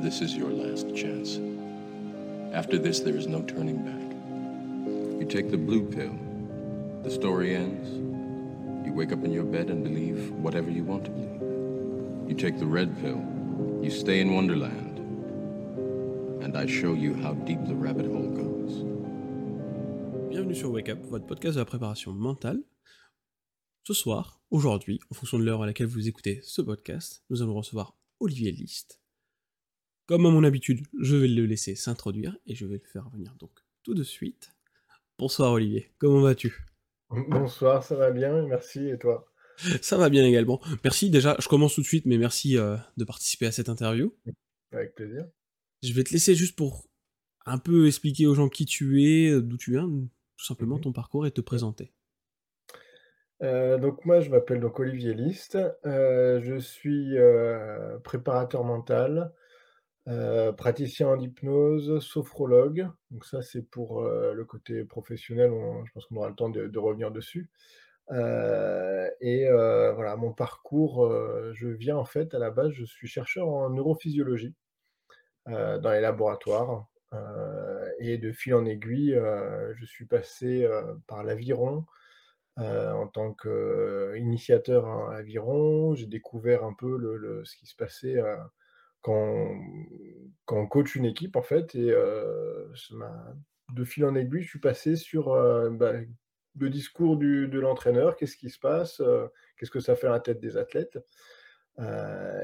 this is your last chance. After this, there is no turning back. You take the blue pill, the story ends. You wake up in your bed and believe whatever you want to believe. You take the red pill, you stay in Wonderland, and I show you how deep the rabbit hole goes. Bienvenue sur Wake Up, votre podcast de la préparation mentale. Ce soir, aujourd'hui, en fonction de l'heure à laquelle vous écoutez ce podcast, nous allons recevoir Olivier List. Comme à mon habitude, je vais le laisser s'introduire et je vais le faire venir donc tout de suite. Bonsoir Olivier, comment vas-tu? Bonsoir, ça va bien, merci, et toi? Ça va bien également. Merci déjà, je commence tout de suite, mais merci euh, de participer à cette interview. Avec plaisir. Je vais te laisser juste pour un peu expliquer aux gens qui tu es, d'où tu viens, tout simplement Mhm. ton parcours et te présenter. Euh, donc moi, je m'appelle donc Olivier List, euh, je suis préparateur mental, euh, praticien en hypnose, sophrologue. Donc ça, c'est pour euh, le côté professionnel, on- je pense qu'on aura le temps de, revenir dessus. Euh, et euh, voilà, mon parcours, euh, je viens en fait, à la base, je suis chercheur en neurophysiologie euh, dans les laboratoires. euh, et de fil en aiguille, euh, je suis passé euh, par l'aviron, euh, en tant qu'initiateur à aviron. J'ai découvert un peu le, ce qui se passait euh, quand, quand on coach une équipe, en fait. Et euh, de fil en aiguille, je suis passé sur euh, bah, le discours du- de l'entraîneur, qu'est-ce qui se passe, euh, qu'est-ce que ça fait à la tête des athlètes.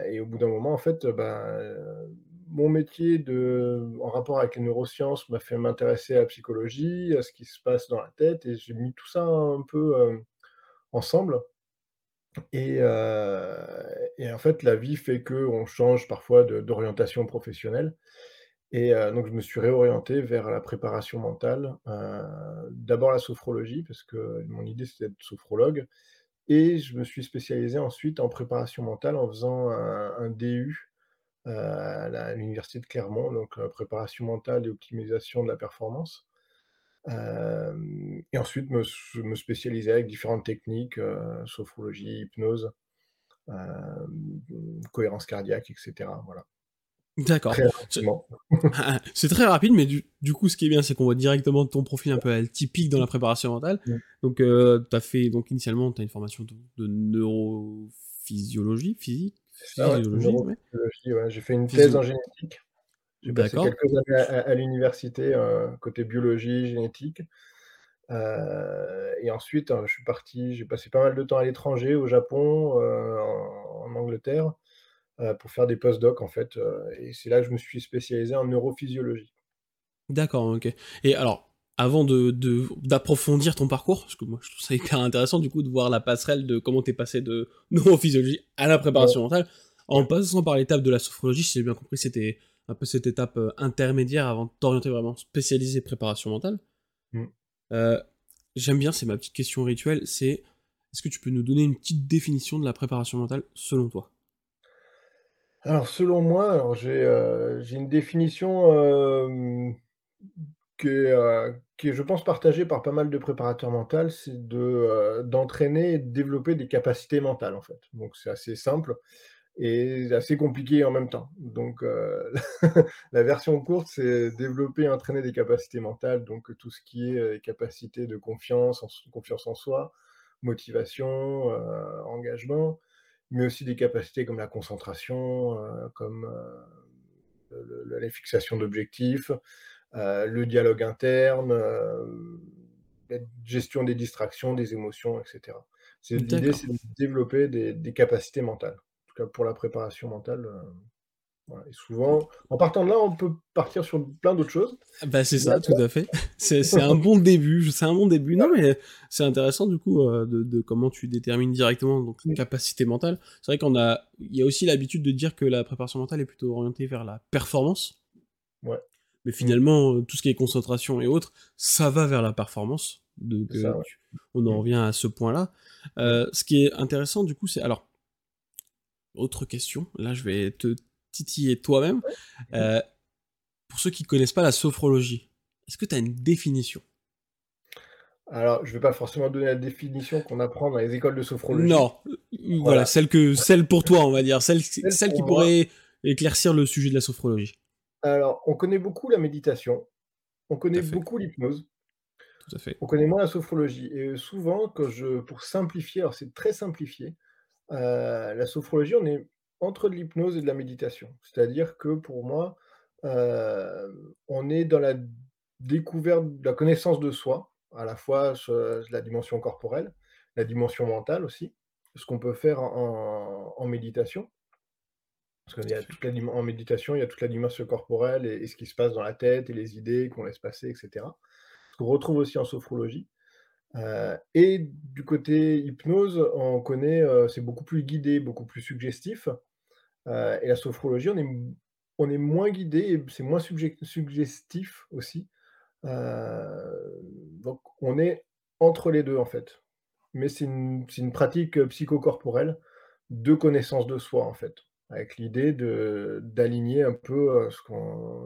Et au bout d'un moment, en fait, ben, mon métier de, en rapport avec les neurosciences m'a fait m'intéresser à la psychologie, à ce qui se passe dans la tête, et j'ai mis tout ça un peu ensemble. Et, euh, et en fait, la vie fait qu'on change parfois d'orientation professionnelle. Et euh, donc, je me suis réorienté vers la préparation mentale. euh, D'abord la sophrologie, parce que mon idée c'était d'être sophrologue. Et je me suis spécialisé ensuite en préparation mentale en faisant un, DU à l'université de Clermont, donc préparation mentale et optimisation de la performance. Et ensuite me, s- me spécialiser avec différentes techniques, sophrologie, hypnose, cohérence cardiaque, etc. Voilà, D'accord. très rapidement. C'est très rapide, mais du, du coup, ce qui est bien, c'est qu'on voit directement ton profil un peu atypique dans la préparation mentale. Donc, tu as fait, donc initialement, tu as une formation de, de neurophysiologie, physique, Ah ouais, physiologie, ouais. neurophysiologie, ouais. J'ai fait une thèse en génétique. J'ai passé quelques années à, à- à l'université, euh, côté biologie, génétique. Euh, et ensuite, euh, je suis parti, j'ai passé pas mal de temps à l'étranger, au Japon, euh, en, en Angleterre, pour faire des post-docs, en fait. et c'est là que je me suis spécialisé en neurophysiologie. D'accord, ok. Et alors, avant de de- d'approfondir ton parcours, parce que moi, je trouve ça hyper intéressant, du coup, de voir la passerelle de comment t'es passé de neurophysiologie à la préparation mentale, en passant par l'étape de la sophrologie, si j'ai bien compris, c'était un peu cette étape euh, intermédiaire avant de t'orienter vraiment spécialisé préparation mentale. Mm. Euh, J'aime bien, c'est ma petite question rituelle, c'est est-ce que tu peux nous donner une petite définition de la préparation mentale selon toi? Alors, selon moi, j'ai euh, j'ai une définition qui est, qui est, je pense, partagée par pas mal de préparateurs mentaux, c'est de, d'entraîner et de développer des capacités mentales, en fait. Donc, c'est assez simple et assez compliqué en même temps. Donc, euh, la version courte, c'est développer et entraîner des capacités mentales, donc tout ce qui est euh, capacité de confiance, en, confiance en soi, motivation, euh, engagement, mais aussi des capacités comme la concentration, euh, comme euh, le- le- la fixation d'objectifs, euh, le dialogue interne, euh, la gestion des distractions, des émotions, etc. L'idée, c'est de développer des, des capacités mentales. En tout cas, pour la préparation mentale. euh, voilà. Et souvent, en partant de là, on peut partir sur plein d'autres choses. Bah c'est ça, tout à fait. C'est un bon début, c'est un bon début. Non mais c'est intéressant du coup euh, de, de comment tu détermines directement donc Mm. capacité mentale. C'est vrai qu'on a, il y a aussi l'habitude de dire que la préparation mentale est plutôt orientée vers la performance. Ouais. Mais finalement, euh, tout ce qui est concentration et autres, ça va vers la performance. Donc ça, euh, ouais. on en Mm. revient à ce point-là. Euh, ce qui est intéressant du coup, c'est alors autre question. Là, je vais te titiller toi-même. Euh, pour ceux qui connaissent pas la sophrologie, est-ce que tu as une définition? Alors, je ne vais pas forcément donner la définition qu'on apprend dans les écoles de sophrologie. Non, voilà, Voilà. celle que celle pour toi, on va dire, celle, celle qui pourrait éclaircir le sujet de la sophrologie. Alors, on connaît beaucoup la méditation, on connaît beaucoup l'hypnose, Tout à fait. on connaît moins la sophrologie. Et souvent, quand je, pour simplifier, alors c'est très simplifié, euh, la sophrologie, on est entre de l'hypnose et de la méditation. C'est-à-dire que pour moi, euh, on est dans la découverte la connaissance de soi, à la fois sur la dimension corporelle, la dimension mentale aussi, ce qu'on peut faire en, méditation. Parce qu'il y a toute la, dim- en méditation, il y a toute la dimension corporelle et, et ce qui se passe dans la tête et les idées qu'on laisse passer, etc. Ce qu'on retrouve aussi en sophrologie. Euh, et du côté hypnose, on connaît, euh, c'est beaucoup plus guidé, beaucoup plus suggestif. Euh, et la sophrologie, on est, moins guidé et c'est moins suggestif aussi. Donc on est entre les deux en fait. Mais c'est une, pratique psychocorporelle de connaissance de soi en fait, avec l'idée d'aligner un peu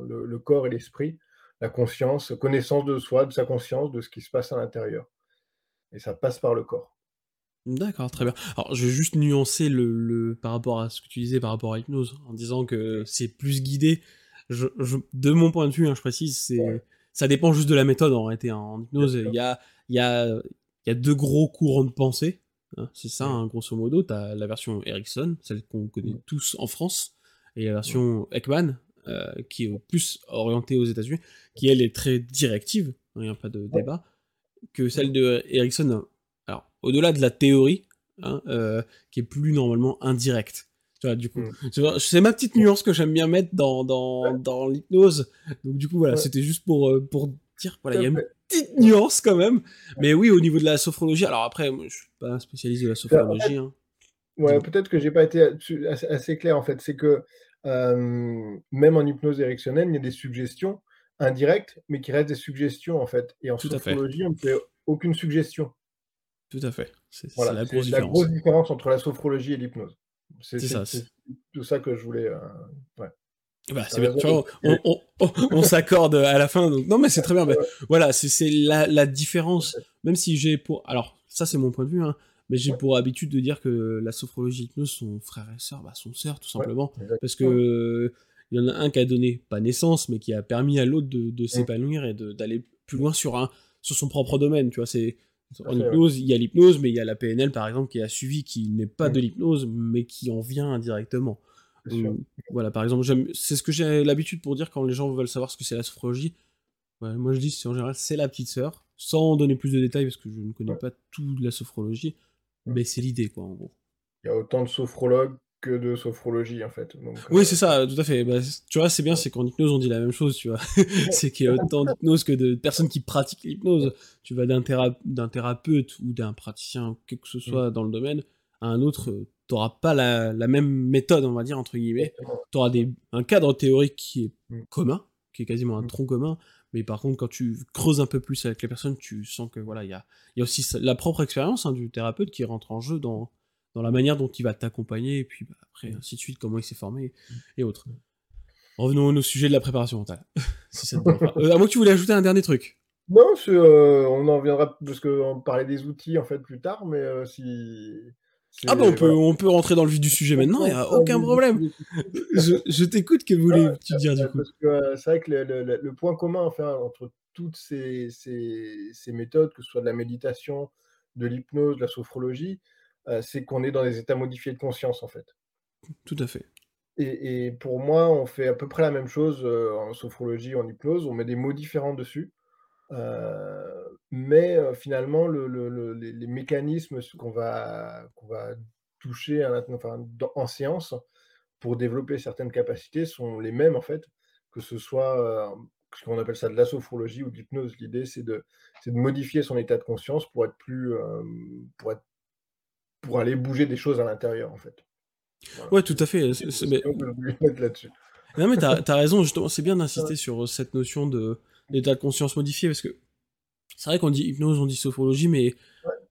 le, le corps et l'esprit, la conscience, connaissance de soi, de sa conscience, de ce qui se passe à l'intérieur. Et ça passe par le corps. D'accord, très bien. Alors, je vais juste nuancer le, le- par rapport à ce que tu disais par rapport à l'hypnose, en disant que c'est plus guidé. Je, je- de mon point de vue, hein, je précise, c'est, Ouais. ça dépend juste de la méthode en réalité. hein. En hypnose, il y a, y, a, y a deux gros courants de pensée. hein. c'est ça, grosso modo. Tu as la version Ericsson, celle qu'on connaît tous en France, et la version Ekman, euh, qui est plus orientée aux États-Unis, qui elle est très directive, il n'y a pas de débat, que celle de Ericsson, alors au-delà de la théorie, hein, euh, qui est plus normalement indirecte. Tu vois, du coup, Mm. c'est ma petite nuance que j'aime bien mettre dans, dans, dans l'hypnose. Donc du coup, voilà, Ouais. c'était juste pour, euh, pour dire, voilà, il y a une petite nuance quand même. Mais oui, au niveau de la sophrologie, alors après, moi, je suis pas un spécialiste de la sophrologie. hein. Ouais, peut-être que j'ai pas été assez clair en fait. C'est que euh, même en hypnose érectionnelle, il y a des suggestions indirectes, mais qui restent des suggestions en fait. Et en Tout sophrologie, on ne fait aucune suggestion. Tout à fait. C'est Voilà, la c'est grosse la différence. grosse différence entre la sophrologie et l'hypnose. C'est ça, c'est tout ça que je voulais. euh, ouais. Bah, T'as c'est bien. vois, on, on- on- on s'accorde à la fin. Donc... Non, mais c'est très bien. Bah, voilà, c'est la, la différence. Même si j'ai pour. Alors, ça, c'est mon point de vue, hein, mais j'ai Ouais. pour habitude de dire que la sophrologie et l'hypnose sont frères et sœurs, bah, sont sœurs, tout simplement. Parce que il y en a un qui a donné, pas naissance, mais qui a permis à l'autre de, de Mm. s'épanouir et d'aller plus loin sur, un, sur son propre domaine. Tu vois, c'est. En ouais. hypnose, il y a l'hypnose, mais il y a la PNL, par exemple, qui a suivi, qui n'est pas Mm. de l'hypnose, mais qui en vient indirectement. Hum, Voilà, par exemple, c'est ce que j'ai l'habitude pour dire quand les gens veulent savoir ce que c'est la sophrologie. Ouais, moi, je dis, c'est en général, c'est la petite sœur, sans donner plus de détails parce que je ne connais Ouais. pas tout de la sophrologie, Mm. mais c'est l'idée, quoi, en gros. Il y a autant de sophrologues que de sophrologie en fait. Donc, Oui, euh, c'est ça, tout à fait. Bah, tu vois, c'est bien, c'est qu'en hypnose, on dit la même chose, tu vois. c'est qu'il y a autant d'hypnose que de personnes qui pratiquent l'hypnose. Tu vas d'un théra- d'un thérapeute ou d'un praticien, quel que ce Mm. soit dans le domaine, à un autre, tu n'auras pas la, la même méthode, on va dire, entre guillemets. tu auras un cadre théorique qui est Mm. commun, qui est quasiment un Mm. tronc commun, mais par contre, quand tu creuses un peu plus avec les personnes, tu sens que voilà, il y a, y a aussi la propre expérience hein, du thérapeute qui rentre en jeu dans, dans la manière dont il va t'accompagner, et puis bah, après, ainsi de suite, comment il s'est formé, et autres. Revenons au sujet de la préparation mentale. si ça te. Euh, à que tu voulais ajouter un dernier truc. Non, euh, on en reviendra parce qu'on parlait des outils en fait plus tard, mais euh, si. Ah bah on peut, voilà. on peut rentrer dans le vif du sujet maintenant, il n'y a aucun problème. Je, je t'écoute, que voulais-tu dire du coup? c'est vrai que le, le- point commun enfin, entre toutes ces, ces- ces méthodes, que ce soit de la méditation, de l'hypnose, de la sophrologie, c'est qu'on est dans des états modifiés de conscience en fait. Tout à fait. Et, et pour moi, on fait à peu près la même chose euh, en sophrologie, en hypnose, on met des mots différents dessus. Euh, mais euh, finalement, le- le- le- les, les mécanismes qu'on va, va toucher à l'int- enfin, dans- en séance pour développer certaines capacités sont les mêmes en fait, que ce soit euh, ce qu'on appelle ça de la sophrologie ou de l'hypnose. L'idée, c'est de, de modifier son état de conscience pour être plus, euh, pour être, pour aller bouger des choses à l'intérieur en fait. Voilà. Ouais, tout à fait. Une mais-. Non, mais t'as as raison, justement, c'est bien d'insister sur euh, cette notion de d'état de conscience modifié, parce que c'est vrai qu'on dit hypnose, on dit sophrologie, mais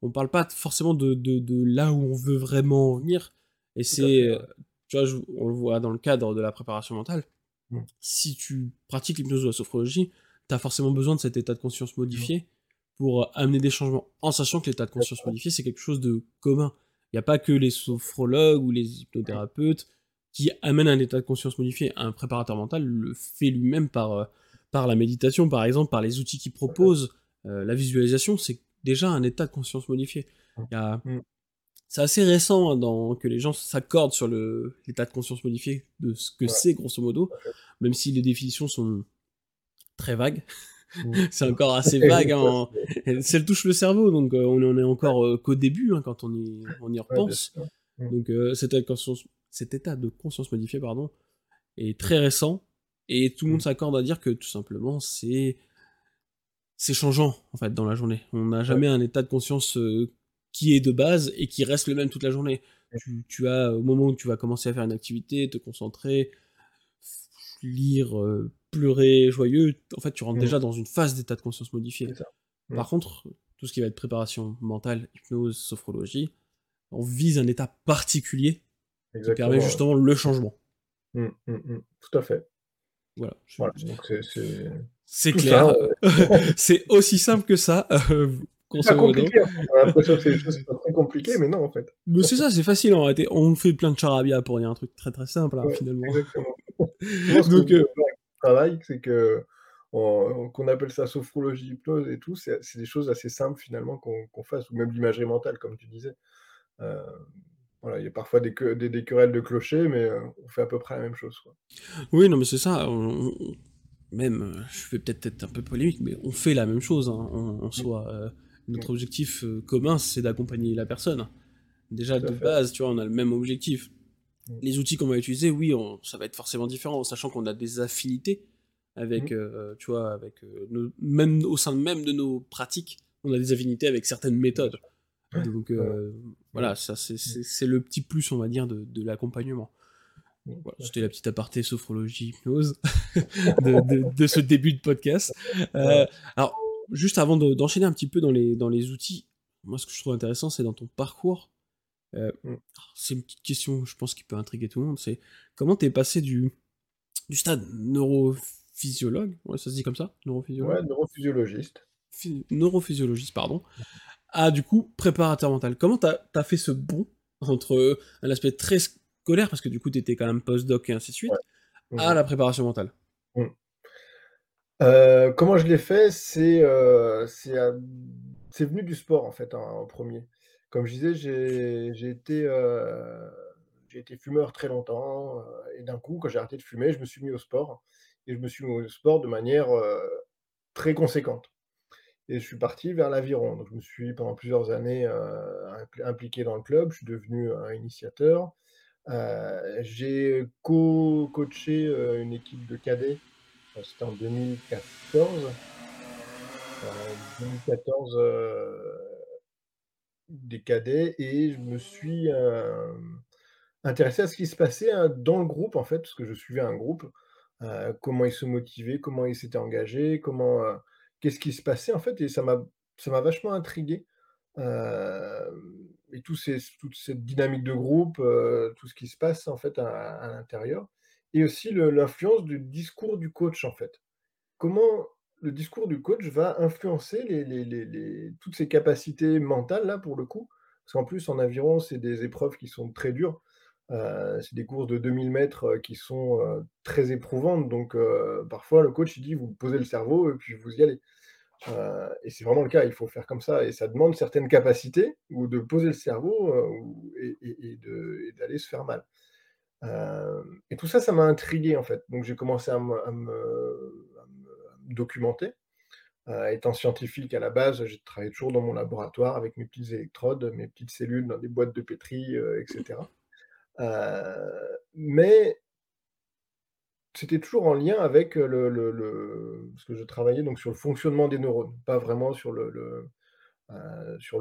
on parle pas forcément de, de, de là où on veut vraiment en venir. Et c'est, ouais. tu vois, je- on le voit dans le cadre de la préparation mentale. Mm. Si tu pratiques l'hypnose ou la sophrologie, t'as forcément besoin de cet état de conscience modifié pour euh, amener des changements, en sachant que l'état de conscience modifié, c'est quelque chose de commun. Il n'y a pas que les sophrologues ou les hypnothérapeutes qui amène un état de conscience modifié. Un préparateur mental le fait lui-même par, euh, par la méditation, par exemple, par les outils qu'il propose. Euh, la visualisation, c'est déjà un état de conscience modifié. Mm. C'est assez récent hein, dans... que les gens s'accordent sur l'état de conscience modifié, de ce que c'est grosso modo, même si les définitions sont très vagues. C'est encore assez vague. Hein, elle, touche le cerveau, donc euh, on en est encore qu'au début hein, quand on y, on y repense. Donc cet état de conscience cet état de conscience modifié pardon, est très récent et tout le monde mm. s'accorde à dire que tout simplement c'est c'est changeant en fait dans la journée. On n'a jamais un état de conscience euh, qui est de base et qui reste le même toute la journée. Tu, as au moment où tu vas commencer à faire une activité, te concentrer, lire, euh, pleurer, joyeux, en fait tu rentres mm. déjà dans une phase d'état de conscience modifié. Mm. Par contre, tout ce qui va être préparation mentale, hypnose, sophrologie, on vise un état particulier qui permet justement le changement. Mmh, mmh. Tout à fait. Voilà. c'est clair. c'est aussi simple que ça. Euh, c'est compliqué. On a l'impression que c'est pas très compliqué, mais non, en fait. Mais c'est ça, c'est facile en réalité. On fait plein de charabia pour dire un truc très très simple, hein, finalement. Exactement. Donc, euh... travail, c'est que qu'on appelle ça sophrologie, hypnose et tout, c'est des choses assez simples finalement qu'on fasse, ou même l'imagerie mentale, comme tu disais. Euh, voilà, il y a parfois des, des, querelles de clocher, mais euh, on fait à peu près la même chose. Quoi. Oui, non, mais c'est ça. même, euh, je vais peut-être être un peu polémique, mais on fait la même chose hein, en, soi. Euh, notre objectif commun, c'est d'accompagner la personne. Déjà, de base, tu vois, on a le même objectif. Les outils qu'on va utiliser, oui, ça va être forcément différent, sachant qu'on a des affinités avec, mm. tu vois, avec même au sein même de nos pratiques, on a des affinités avec certaines méthodes. Donc euh, voilà, ça c'est le petit plus, on va dire, de, de l'accompagnement. C'était la petite aparté sophrologie hypnose de, de, ce début de podcast. Euh, alors, juste avant d'enchaîner un petit peu dans les, dans les outils, moi ce que je trouve intéressant, c'est dans ton parcours. Euh, mm. c'est une petite question, je pense, qui peut intriguer tout le monde. C'est comment t'es passé du, du stade neurophysiologue, ouais, ça se dit comme ça, neurophysiologue? Ouais, neurophysiologiste. neurophysiologiste, pardon, à du coup préparateur mental. Comment t'as as fait ce bond entre un aspect très scolaire, parce que du coup t'étais quand même post-doc et ainsi de suite, à la préparation mentale? Mmh. euh, Comment je l'ai fait C'est euh, c'est venu du sport en fait en premier. Comme je disais, j'ai été, euh, j'ai été fumeur très longtemps et d'un coup, quand j'ai arrêté de fumer, je me suis mis au sport et je me suis mis au sport de manière très conséquente. Et je suis parti vers l'aviron. Je me suis pendant plusieurs années euh, impliqué dans le club. Je suis devenu un initiateur. Euh, j'ai co-coaché euh, une équipe de cadets. C'était en 2014. 2014 des cadets et je me suis intéressé à ce qui se passait hein, dans le groupe en fait, parce que je suivais un groupe, comment ils se motivaient, comment ils s'étaient engagés, comment qu'est-ce qui se passait en fait, et ça m'a ça m'a vachement intrigué. et tout ces, toute cette dynamique de groupe, tout ce qui se passe en fait à, l'intérieur, et aussi l'influence du discours du coach en fait. Comment le discours du coach va influencer toutes ces capacités mentales là pour le coup, parce qu'en plus en aviron c'est des épreuves qui sont très dures. c'est des courses de 2000 mètres qui sont très éprouvantes. Donc, parfois, le coach il dit vous posez le cerveau et puis vous y allez. Euh, et c'est vraiment le cas, il faut faire comme ça. Et ça demande certaines capacités, ou de poser le cerveau, euh, et, d'aller se faire mal. Euh, et tout ça, ça m'a intrigué en fait. Donc j'ai commencé à me, documenter. étant scientifique à la base, j'ai travaillé toujours dans mon laboratoire avec mes petites électrodes, mes petites cellules dans des boîtes de pétri, etc. mais c'était toujours en lien avec le, que je travaillais donc sur le fonctionnement des neurones, pas vraiment sur le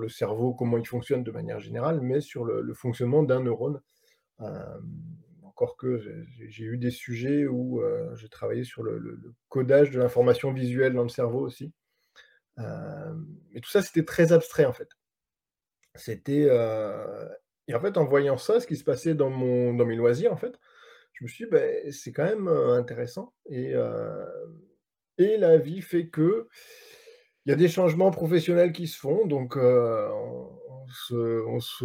cerveau, comment il fonctionne de manière générale, mais sur le, fonctionnement d'un neurone. Que j'ai eu des sujets où j'ai travaillé sur le, codage de l'information visuelle dans le cerveau aussi. et tout ça, c'était très abstrait en fait. C'était et en fait, en voyant ça, ce qui se passait dans mon dans mes loisirs en fait, je me suis dit, «Beh, c'est quand même, intéressant et et la vie fait que il y a des changements professionnels qui se font donc on se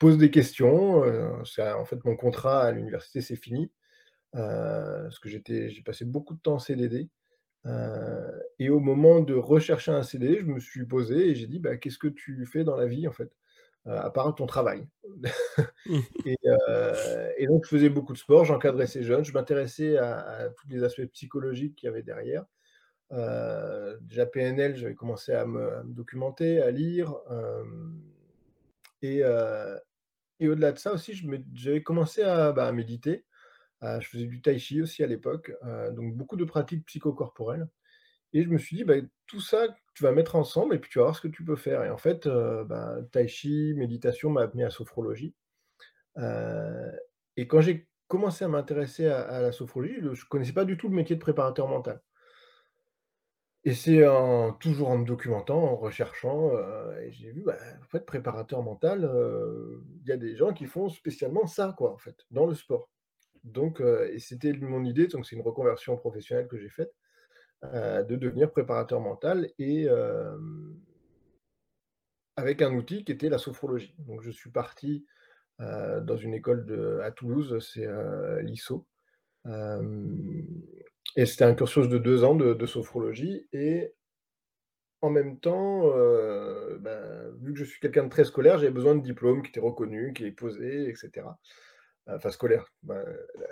pose des questions, c'est en fait mon contrat à l'université s'est fini, parce que j'étais j'ai passé beaucoup de temps en CDD, et au moment de rechercher un CDD, je me suis posé et j'ai dit: «Bah, qu'est-ce que tu fais dans la vie en fait, à part ton travail?» Et donc je faisais beaucoup de sport, j'encadrais ces jeunes, je m'intéressais à à tous les aspects psychologiques qu'il y avait derrière. Déjà PNL, j'avais commencé à me à me documenter, à lire, et et au-delà de ça aussi, j'avais commencé à, bah, méditer, à je faisais du tai chi aussi à l'époque, heu, donc beaucoup de pratiques psychocorporelles. Et je me suis dit: «Bah, tout ça, tu vas mettre ensemble et puis tu vas voir ce que tu peux faire» et en fait, heu, bah, tai chi, méditation m'a amené à sophrologie, et quand j'ai commencé à m'intéresser à à la sophrologie, je connaissais pas du tout le métier de préparateur mental. Et c'est en toujours en me documentant, en recherchant, heu et j'ai vu, bah, en fait, préparateur mental, heu, il y a des gens qui font spécialement ça, quoi, en fait, dans le sport. Donc heu et c'était mon idée, donc c'est une reconversion professionnelle que j'ai faite, de devenir préparateur mental et avec un outil qui était la sophrologie. Donc je suis parti, dans une école à Toulouse, c'est, l'ISO, et c'était un cursus de 2 ans de sophrologie. Et En même temps, heu, bah, vu que je suis quelqu'un de très scolaire, j'avais besoin de diplômes qui étaient reconnus, qui est posé et cetera. Heu, enfin scolaire, bah,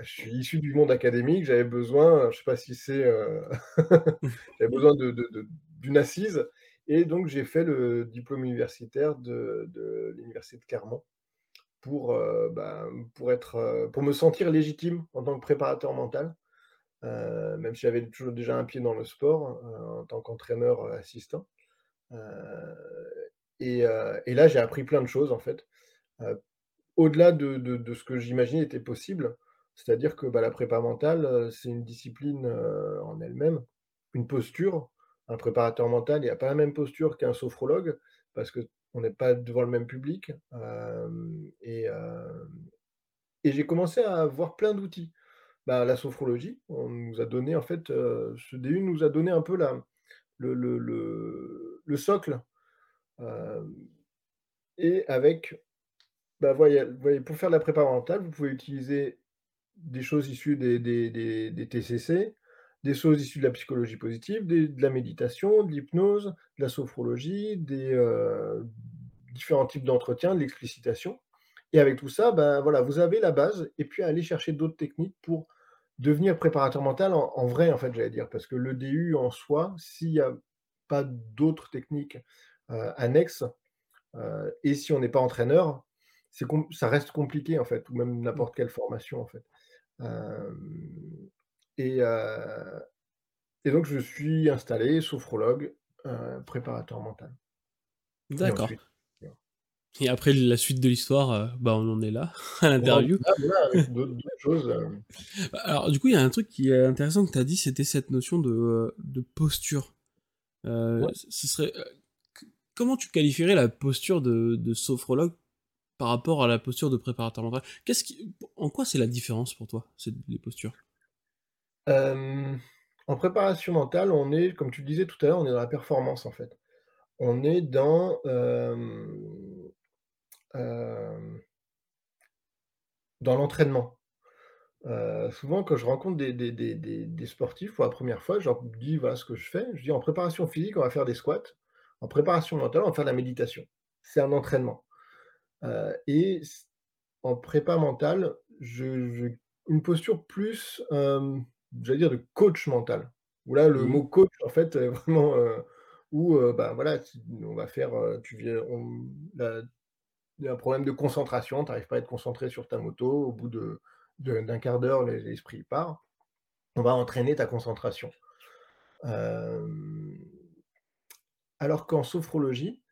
je suis issu du monde académique, j'avais besoin, je sais pas si c'est, heu, j'avais besoin d'une assise. Et donc j'ai fait le diplôme universitaire de l'université de Clermont pour, heu, bah, pour être, pour me sentir légitime en tant que préparateur mental, heu, même si j'avais toujours déjà un pied dans le sport, heu, en tant qu'entraîneur, heu, assistant. Et là, j'ai appris plein de choses, en fait, au-delà de ce que j'imaginais était possible. C'est-à-dire que, bah, la prépa mentale, c'est une discipline, en elle-même, une posture. Un préparateur mental, il a pas la même posture qu'un sophrologue parce qu'on n'est pas devant le même public, et j'ai commencé à avoir plein d'outils. Bah, la sophrologie, on nous a donné, en fait, heu, ce DU nous a donné un peu la le le le le socle Hem et avec, bah, voyez pour faire de la prépa mentale, vous pouvez utiliser des choses issues des des des TCC, des choses issues de la psychologie positive, de la méditation, de l'hypnose, de la sophrologie, des, heu, différents types d'entretiens, de l'explicitation. Et avec tout ça, ben, voilà, vous avez la base et puis aller chercher d'autres techniques pour devenir préparateur mental en en vrai, en fait, j'allais dire. Parce que le DU en soi, s'il y a pas d'autres techniques, heu, annexes, Heu et si on n'est pas entraîneur, c'est ça reste compliqué en fait, ou même Mmh. n'importe quelle formation en fait. Hem et et donc je suis installé sophrologue, préparateur mental D'accord et après la suite de l'histoire, heu, bah, on en est là, à l'interview. hem Bah, alors du coup, il y a un truc qui est intéressant que tu as dit, c'était cette notion de, de posture. Ouais. ce serait, comment tu qualifierais la posture de de sophrologue par rapport à la posture de préparateur mental? Qu'est-ce qui en quoi c'est la différence pour toi, ces les postures? En préparation mentale, on est, comme tu le disais tout à l'heure, on est dans la performance en fait. On est dans, hem, dans l'entraînement. Heu, souvent quand je rencontre des des des des des sportifs pour la première fois, je leur dis voilà ce que je fais. Je dis: «En préparation physique, on va faire des squats. En préparation mentale, on va faire de la méditation». C'est un entraînement, heu et en prépa mentale, je je une posture plus, j'allais dire de coach mental. Où là, le Mmh mot coach en fait est vraiment, où, heu, bah, voilà, on va faire, tu viens on la un problème de concentration, tu arrives pas à être concentré sur ta moto, au bout de de d'un quart d'heure, l'es l'esprit part. On va entraîner ta concentration. Hem, alors qu'en sophrologie,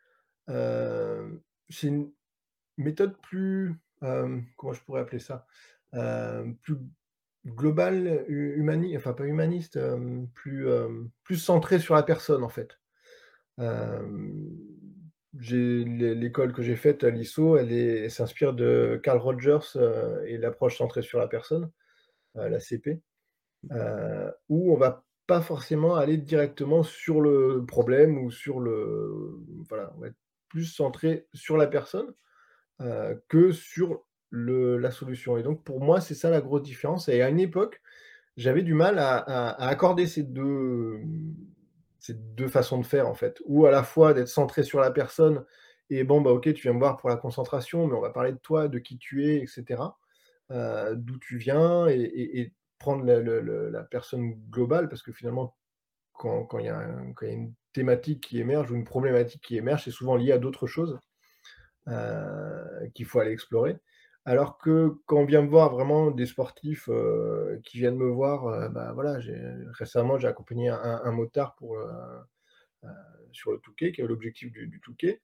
hem, c'est une méthode plus, hem, comment je pourrais appeler ça? Plus globale, hu humani enfin pas humaniste, plus, centrée sur la personne en fait. L'école que j'ai faite à l'ISO, elle s'inspire de Carl Rogers, heu et l'approche centrée sur la personne, heu, l'ACP. Heu, où on va pas forcément aller directement sur le problème ou sur le voilà, ouais. plus centré sur la personne, que sur le la solution et donc pour moi, c'est ça la grosse différence et à une époque, j'avais du mal à accorder ces 2, mmh, ces 2 façons de faire, en fait. Ou à la fois d'être centré sur la personne et bon, bah, OK, tu viens me voir pour la concentration, mais on va parler de toi, de qui tu es et cetera, heu, d'où tu viens et prendre la personne globale parce que finalement, quand il y a une thématique qui émerge ou une problématique qui émerge, c'est souvent lié à d'autres choses, heu, qu'il faut aller explorer. Alors que quand on vient me voir vraiment des sportifs, heu, qui viennent me voir, heu, bah, voilà, j'ai récemment, j'ai accompagné un un motard pour, heu heu, sur le Touquet, qui avait l'objectif du du Touquet,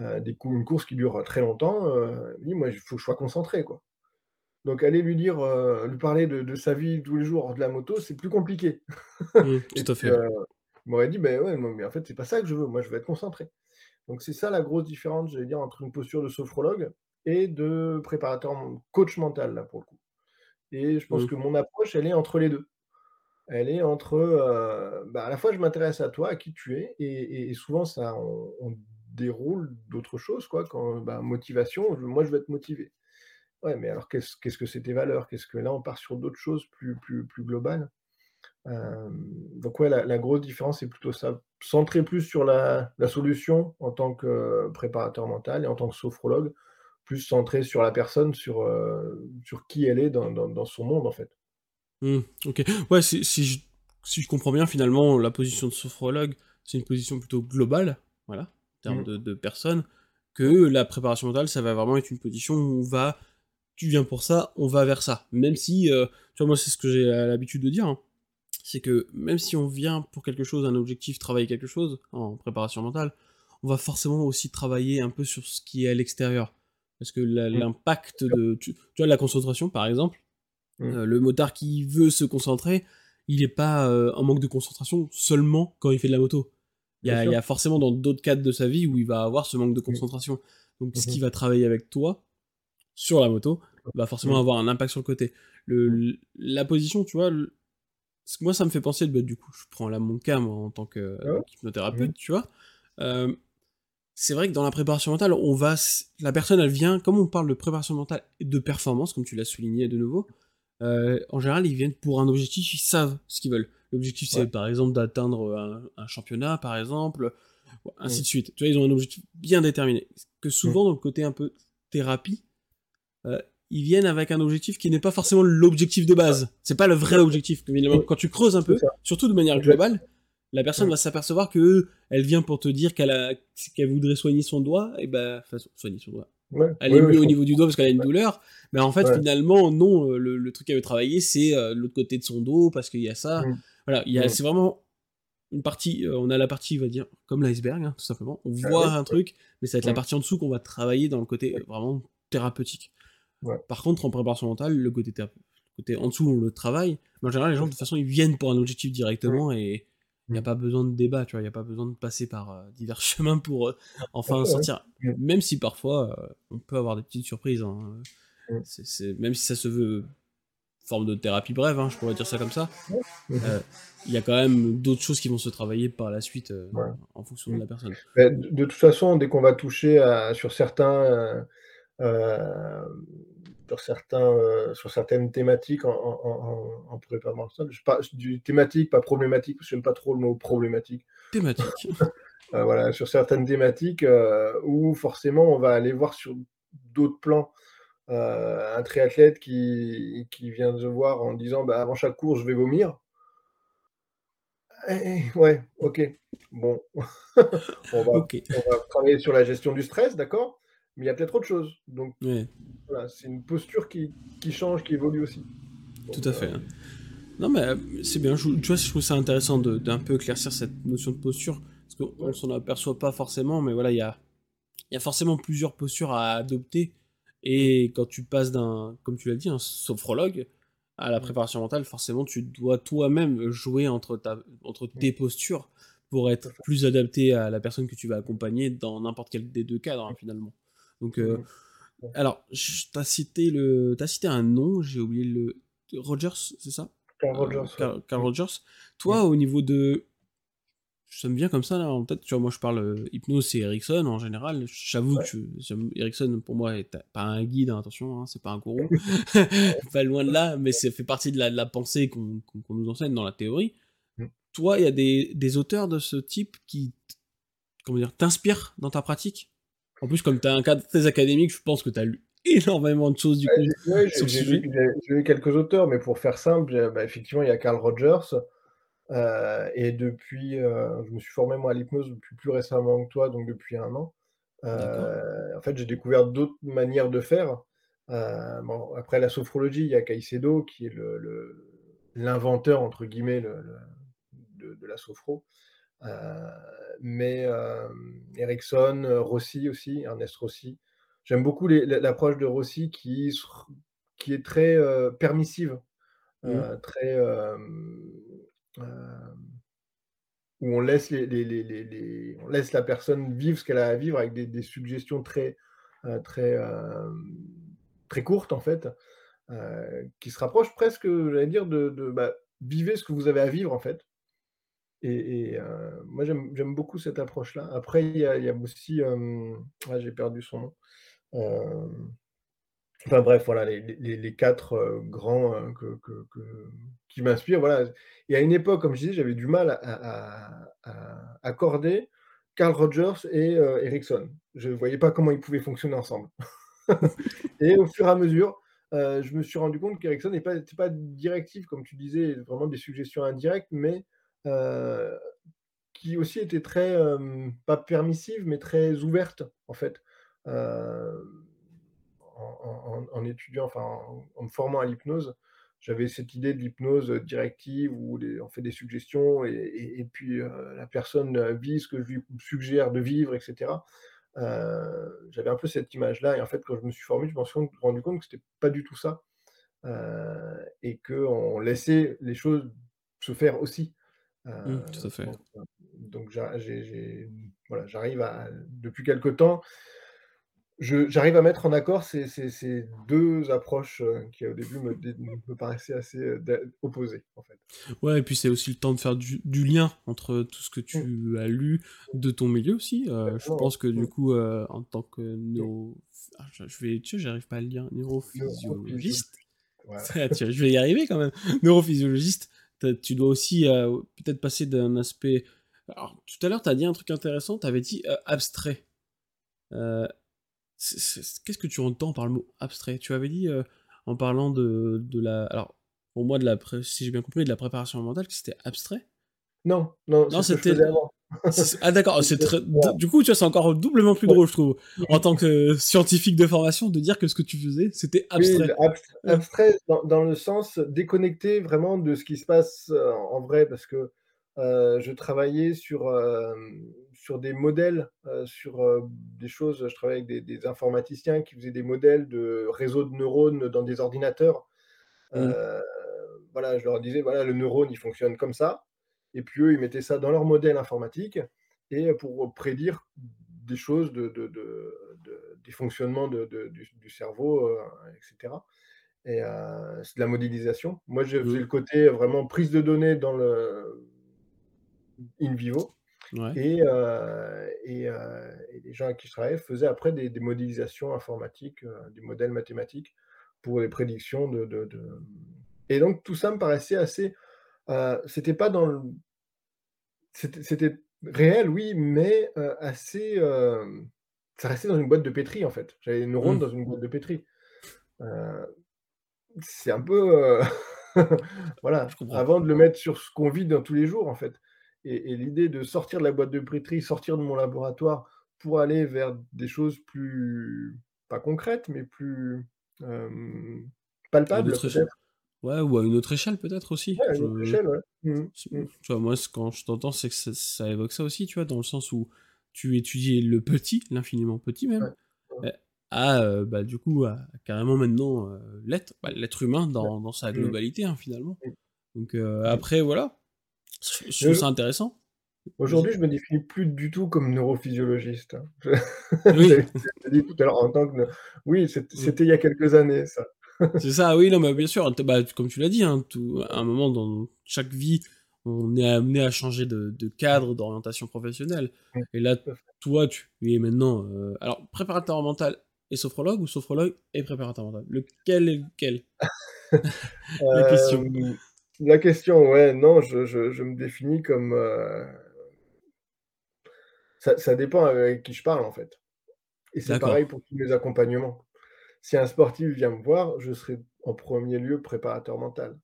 heu, des cou une course qui dure très longtemps, heu, lui, moi, il faut que je sois concentré, quoi. Donc aller lui dire, lui parler de de sa vie tous les jours de la moto, c'est plus compliqué. Mmh, tout à fait. il m'aurait dit: «Beh, ouais, mais en fait, c'est pas ça que je veux, moi, je veux être concentré». Donc c'est ça la grosse différence, j'allais dire, entre une posture de sophrologue et de préparateur coach mental, là, pour le coup. Et je pense Mmh. que mon approche, elle est entre les 2. Elle est entre, heu, bah, à la fois je m'intéresse à toi, à qui tu es et et et souvent ça on on déroule d'autres choses, quoi, quand, bah, motivation, moi, je veux être motivé. Ouais, mais alors qu'est-ce qu'est-ce que c'est tes valeurs? Qu'est-ce que là, on part sur d'autres choses plus plus plus globales? Hem, donc ouais, la la grosse différence, c'est plutôt ça. Centré plus sur la la solution en tant que préparateur mental et en tant que sophrologue, plus centré sur la personne, sur, heu, sur qui elle est dans dans dans son monde, en fait. Mmh, OK. Ouais, si si je si je comprends bien, finalement, la position de sophrologue, c'est une position plutôt globale, voilà, en termes Mmh. de de personne, que la préparation mentale, ça va vraiment être une position où on va tu viens pour ça, on va vers ça. Même si, heu, tu vois, moi, c'est ce que j'ai, l'habitude de dire, hein, c'est que même si on vient pour quelque chose, un objectif, travailler quelque chose, en préparation mentale, on va forcément aussi travailler un peu sur ce qui est à l'extérieur. Parce que Mmh. l'impact de tu tu vois, la concentration, par exemple, Mmh. heu, le motard qui veut se concentrer, il est pas, heu, en manque de concentration seulement quand il fait de la moto. Il y a il y sûr. a forcément dans d'autres cadres de sa vie où il va avoir ce manque de Mmh. concentration. Donc ce qu'il mh. va travailler avec toi, sur la moto, va forcément avoir un impact sur le côté. Le la position, tu vois, moi, ça me fait penser, bah, du coup, je prends là mon cas, moi, en tant que Ah Mmh. hypnothérapeute, tu vois? C'est vrai que dans la préparation mentale, on va la personne, elle vient comme on parle de préparation mentale et de performance, comme tu l'as souligné de nouveau, heu, en général, ils viennent pour un objectif, ils savent ce qu'ils veulent. L'objectif, c'est Ouais. par exemple d'atteindre, un un championnat, par exemple, ou ainsi de suite. Tu vois, ils ont un objectif bien déterminé. Que Mmh. souvent, dans le côté un peu thérapie, heu, ils viennent avec un objectif qui n'est pas forcément l'objectif de base. C'est pas le vrai objectif. Évidemment, Mmh. quand tu creuses un peu, surtout de manière globale, la personne va s'apercevoir qu'elle vient pour te dire qu'elle voudrait soigner son doigt et bah, enfin, soigner son doigt. Ouais. Elle est mieux au niveau du doigt parce qu'elle a une douleur, mais en fait, finalement, non, heu, le le truc qu'elle veut travailler, c'est, heu, l'autre côté de son dos parce qu'il y a ça. Mmh. Voilà, il y a Mmh. c'est vraiment une partie, heu, on a la partie, on va dire, comme l'iceberg, hein, tout simplement. On Ah voit un truc, mais ça va être la Mmh. partie en dessous qu'on va travailler dans le côté, vraiment thérapeutique. Par contre, en préparation mentale, le côté le côté en dessous, on le travaille, mais en général, les gens, de toute façon, ils viennent pour un objectif directement et il y a pas besoin de débat, tu vois? Il y a pas besoin de passer par, heu, divers chemins pour, Bien enfin ouais. sortir. Même si parfois, heu, on peut avoir des petites surprises, hein, même si ça se veut forme de thérapie brève, hein, je pourrais dire ça comme ça, il y a quand même d'autres choses qui vont se travailler par la suite, en fonction de la personne. Beh, de de toute façon, dès qu'on va toucher à sur certains, sur certains, heu, sur certaines thématiques en en en en je pa du thématique, pas problématique, parce que j'aime pas trop le mot problématique. Thématique. Heu, voilà, sur certaines thématiques, heu, où forcément on va aller voir sur d'autres plans. Un triathlète qui qui vient te voir en disant: «Bah, avant chaque course, je vais vomir». Eh eh, ouais, OK. Bon, on va on va travailler sur la gestion du stress, d'accord, mais il y a peut-être autre chose. Donc voilà, c'est une posture qui qui change, qui évolue aussi. Tout à heu, fait, hein. Non, mais heu, c'est bien, je tu vois, je trouve ça intéressant d'un peu éclaircir cette notion de posture, parce qu'on ouais. s'en aperçoit pas forcément, mais voilà, il y a y a forcément plusieurs postures à adopter et quand tu passes d'un, comme tu l'as dit, un sophrologue à la préparation mentale, forcément, tu dois toi-même jouer entre ta entre tes postures pour être plus adapté à la personne que tu vas accompagner dans n'importe quel des 2 cadres, hein, finalement. Donc Mmh. Ouais. alors, j tu as cité le as cité un nom, j'ai oublié le Rogers, c'est ça? Carl Rogers. Carl Carl Mmh. Rogers. Mmh. Toi, au niveau de ça me vient comme ça là en tête. Tu vois, moi je parle euh, hypnose, c'est Erickson en général. J'avoue Ouais. que Erickson pour moi est pas un guide, hein, attention, hein, c'est pas un gourou, pas loin de là, mais ça fait partie de la, de la pensée qu'on nous enseigne dans la théorie. Mm. Toi, il y a des, des auteurs de ce type qui, comment dire, t'inspirent dans ta pratique? En plus, comme tu as un cadre très académique, je pense que tu as lu énormément de choses du Ouais, coup. j'ai ouais, lu, quelques auteurs, mais pour faire simple, bah, effectivement, il y a Carl Rogers. euh, et depuis, euh, je me suis formé moi à l'hypnose depuis plus récemment que toi, donc depuis un an. Euh, en fait, j'ai découvert d'autres manières de faire. Bon, après la sophrologie, il y a Caicedo qui est le- le- l'inventeur, entre guillemets, le- le- de, de la sophro. Euh, mais euh, Erickson, euh, Rossi aussi, Ernest Rossi. J'aime beaucoup l'approche de Rossi qui, qui est très permissive, très où on laisse, les, les- les- les- les- on laisse la personne vivre ce qu'elle a à vivre avec des, des suggestions très, euh, très, euh, très courtes en fait, euh, qui se rapprochent presque, j'allais dire, de, de bah, vivez ce que vous avez à vivre en fait. Et, euh, moi, j'aime beaucoup cette approche-là. Après, il y a, aussi, euh, ah, j'ai perdu son nom. Euh, enfin bref, voilà, les, les- quatre grands que, que- qui m'inspirent. Voilà. Et à une époque, comme je disais, j'avais du mal à, accorder Carl Rogers et Erickson. Je ne voyais pas comment ils pouvaient fonctionner ensemble. Et au fur et à mesure, je me suis rendu compte qu'Erickson n'est pas, n'était pas directif, comme tu disais, vraiment des suggestions indirectes, mais euh, qui aussi était très, euh, pas permissive, mais très ouverte, en fait. Euh, en, étudiant, enfin, en, me formant à l'hypnose, j'avais cette idée de l'hypnose directive où on fait des suggestions et, puis la personne vit ce que je suggère de vivre, etc. J'avais un peu cette image-là et en fait, quand je me suis formé, je me suis rendu compte que c'était pas du tout ça euh, et qu'on laissait les choses se faire aussi. Euh, Mm, tout à fait. donc, euh, voilà, j'arrive à, depuis quelque temps, j'arrive à mettre en accord ces, ces- ces deux approches euh, qui au début me, paraissaient assez euh, opposées en fait. Ouais, et puis c'est aussi le temps de faire du, du lien entre tout ce que tu Mm. as lu de ton milieu aussi. Euh, je pense que du coup, euh, en tant que neuro... ah, je vais, tu sais, j'arrive pas à le dire, neurophysiologiste. Voilà. Tu vois, je vais y arriver quand même. Neurophysiologiste, tu dois aussi euh, peut-être passer d'un aspect. Alors, tout à l'heure, tu as dit un truc intéressant, tu avais dit euh, abstrait. Euh, Qu'est-ce que tu entends par le mot abstrait? Tu avais dit en parlant de, de la. Alors, pour moi, de la pré- si j'ai bien compris, de la préparation mentale, que c'était abstrait? Non, non, Non, c'était- Ah d'accord, c'est très... Voilà. du coup tu vois c'est encore doublement plus drôle je trouve en tant que scientifique de formation de dire que ce que tu faisais c'était Oui, abstrait. abstrait dans, dans le sens déconnecté vraiment de ce qui se passe euh, en vrai, parce que euh, je travaillais sur, euh, sur des modèles, euh, sur euh, des choses, je travaillais avec des, des informaticiens qui faisaient des modèles de réseaux de neurones dans des ordinateurs. Euh, voilà, je leur disais, voilà, le neurone, il fonctionne comme ça. Et puis eux, ils mettaient ça dans leur modèle informatique et pour prédire des choses, de, de- de- de- des fonctionnements du, du cerveau, euh, etc. Et euh, c'est de la modélisation. Moi, je faisais Mhm. le côté vraiment prise de données dans le in vivo. Ouais. Et, euh, et, euh, et les gens avec qui je travaillais faisaient après des, des modélisations informatiques, euh, des modèles mathématiques pour les prédictions de- Et donc tout ça me paraissait assez. Euh, c'était pas dans le. C'était réel, oui, mais euh, assez. euh, Ça restait dans une boîte de pétri en fait. J'avais les neurones Mm. dans une boîte de pétri. C'est un peu. voilà, avant de le mettre sur ce qu'on vit dans tous les jours en fait. Et, et l'idée de sortir de la boîte de pétri, sortir de mon laboratoire pour aller vers des choses plus, pas concrètes, mais plus une palpables peut-être. Ouais, ou à une autre échelle peut-être aussi. Ouais, à une autre échelle, ouais. Mhm. Tu vois, moi, ce- quand je t'entends, c'est que ça, ça évoque ça aussi, tu vois, dans le sens où tu étudies le petit, l'infiniment petit même, Ouais, euh, à, euh, bah, du coup, à, carrément maintenant, euh, l'être, bah, l'être humain dans, dans sa Mhm. globalité, hein, finalement. Mhm. Donc euh, après, voilà, je, trouve ça intéressant. Aujourd'hui, je me définis plus du tout comme neurophysiologiste. hein. Je- Oui. Dit tout à l'heure en tant que. Oui, c'était il y a quelques années, ça. C'est ça, oui, non, mais bien sûr, bah, comme tu l'as dit, hein, tout, à un moment dans chaque vie, on est amené à changer de, cadre, d'orientation professionnelle. Et là, toi, tu es maintenant. Euh, alors, préparateur mental et sophrologue ou sophrologue et préparateur mental? Lequel est lequel? La question. Euh, la question, ouais, non, je, je, me définis comme. Euh, ça, ça, dépend avec qui je parle, en fait. Et c'est pareil pour tous les accompagnements. Si un sportif vient me voir, je serai en premier lieu préparateur mental.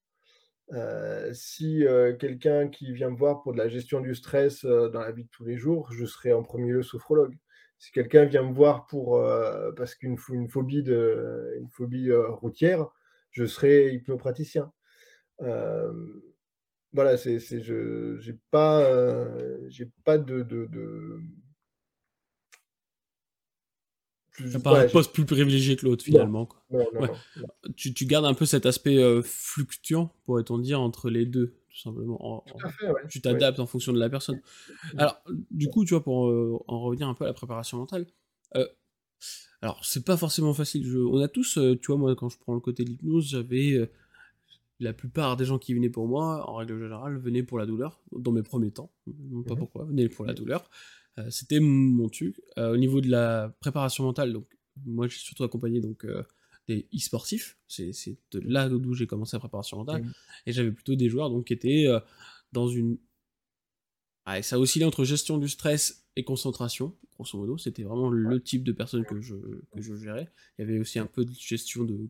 Euh, si euh, quelqu'un qui vient me voir pour de la gestion du stress euh, dans la vie de tous les jours, je serai en premier lieu sophrologue. Si quelqu'un vient me voir pour parce qu'une une phobie de une phobie routière, je serai hypnopraticien. voilà, c'est je j'ai pas j'ai pas de, de plus, pas un poste plus privilégié que l'autre finalement. Tu, tu, gardes un peu cet aspect euh, fluctuant, pourrait-on dire, entre les deux, tout simplement. Tu t'adaptes en fonction de la personne. Alors, du coup, tu vois, pour euh, en revenir un peu à la préparation mentale, euh, alors c'est pas forcément facile. on a tous, tu vois, moi, quand je prends le côté de l'hypnose, j'avais la plupart des gens qui venaient pour moi, en règle générale, venaient pour la douleur, dans mes premiers temps. pas mmh pourquoi, venaient pour la douleur. Euh, c'était mon truc. Euh, au niveau de la préparation mentale, donc moi j'ai surtout accompagné donc euh, des e-sportifs. C'est de là d'où j'ai commencé la préparation mentale. Mmh. Et j'avais plutôt des joueurs donc qui étaient dans une ça oscillait entre gestion du stress et concentration, grosso modo. C'était vraiment le type de personne que je, que je gérais. Il y avait aussi un peu de gestion de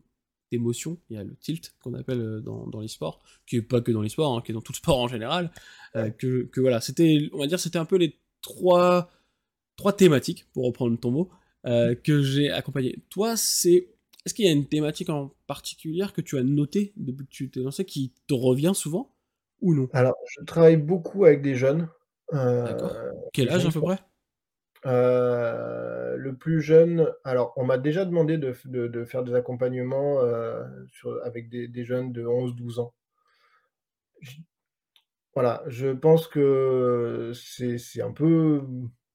d'émotion. Il y a le tilt qu'on appelle dans, dans l'e-sport, qui est pas que dans l'e-sport, hein, qui est dans tout sport en général. que, que, voilà, c'était, on va dire, c'était un peu les trois, trois thématiques, pour reprendre ton mot, euh, que j'ai accompagné. Toi, c'est. Est-ce qu'il y a une thématique en particulier que tu as notée depuis que tu t'es lancé qui te revient souvent ou non? Alors, je travaille beaucoup avec des jeunes. D'accord. Euh, Quel âge à peu près? Euh, le plus jeune, alors on m'a déjà demandé de, de, faire des accompagnements sur, avec des, des, jeunes de 11-12 ans. Voilà, je pense que c'est un peu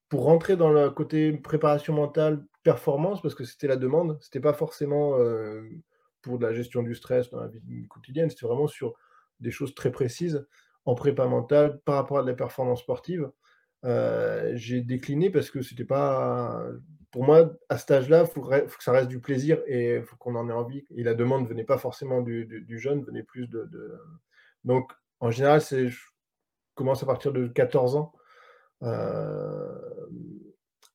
pour rentrer dans le côté préparation mentale, performance, parce que c'était la demande. C'était pas forcément, pour de la gestion du stress dans la vie quotidienne, c'était vraiment sur des choses très précises en prépa mentale par rapport à de la performance sportive. j'ai décliné parce que c'était pas pour moi, à cet âge-là, il faut que ça reste du plaisir et faut qu'on en ait envie et la demande venait pas forcément du du jeune, venait plus de donc en général, c'est commence à partir de 14 ans. Euh,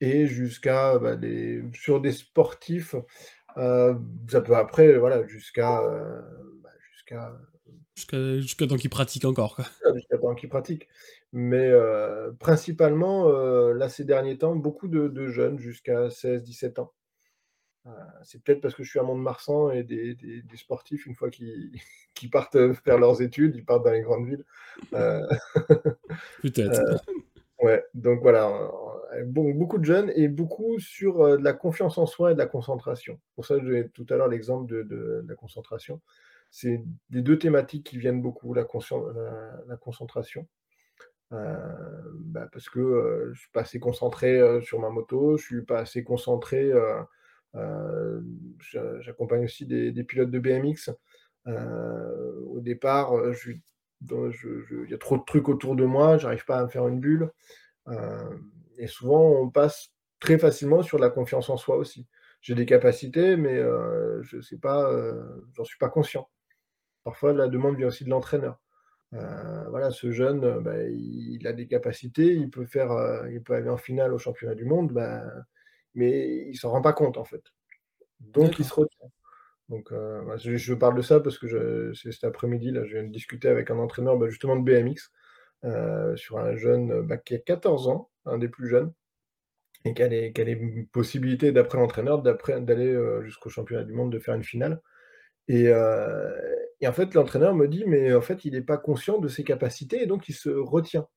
et jusqu'à bah, des, sur des sportifs, euh, ça peut après, voilà, jusqu'à euh, bah, jusqu'à jusqu'à temps qu'ils pratiquent encore. Jusqu'à temps qu'ils pratiquent. Mais principalement, là, ces derniers temps, beaucoup de, jeunes jusqu'à 16-17 ans. C'est peut-être parce que je suis à Mont-de-Marsan et des, des, sportifs, une fois qu'ils partent faire leurs études, ils partent dans les grandes villes. peut-être. ouais, donc voilà, bon, beaucoup de jeunes et beaucoup sur de la confiance en soi et de la concentration. Pour ça, j'ai tout à l'heure l'exemple de, de, la concentration. C'est les deux thématiques qui viennent beaucoup, la, la, concentration. Bah, parce que je je suis pas assez concentré sur ma moto, je suis pas assez concentré. J'accompagne aussi des, pilotes de BMX. au départ, il y a trop de trucs autour de moi, j'arrive pas à me faire une bulle. et souvent, on passe très facilement sur la confiance en soi aussi. J'ai des capacités, mais je sais pas, j'en suis pas conscient. Parfois, la demande vient aussi de l'entraîneur. Euh, voilà, ce jeune, euh, bah, il, a des capacités, il peut faire, euh, il peut aller en finale au championnat du monde, bah, mais il s'en rend pas compte en fait. Donc il se retient. Donc je, parle de ça parce que c'est cet après-midi là, je viens de discuter avec un entraîneur bah, justement de BMX sur un jeune qui a 14 ans, un des plus jeunes, et qui a les, possibilités d'après l'entraîneur d'aller jusqu'au championnat du monde, de faire une finale. Et, et en fait, l'entraîneur me dit, mais en fait, il n'est pas conscient de ses capacités et donc il se retient.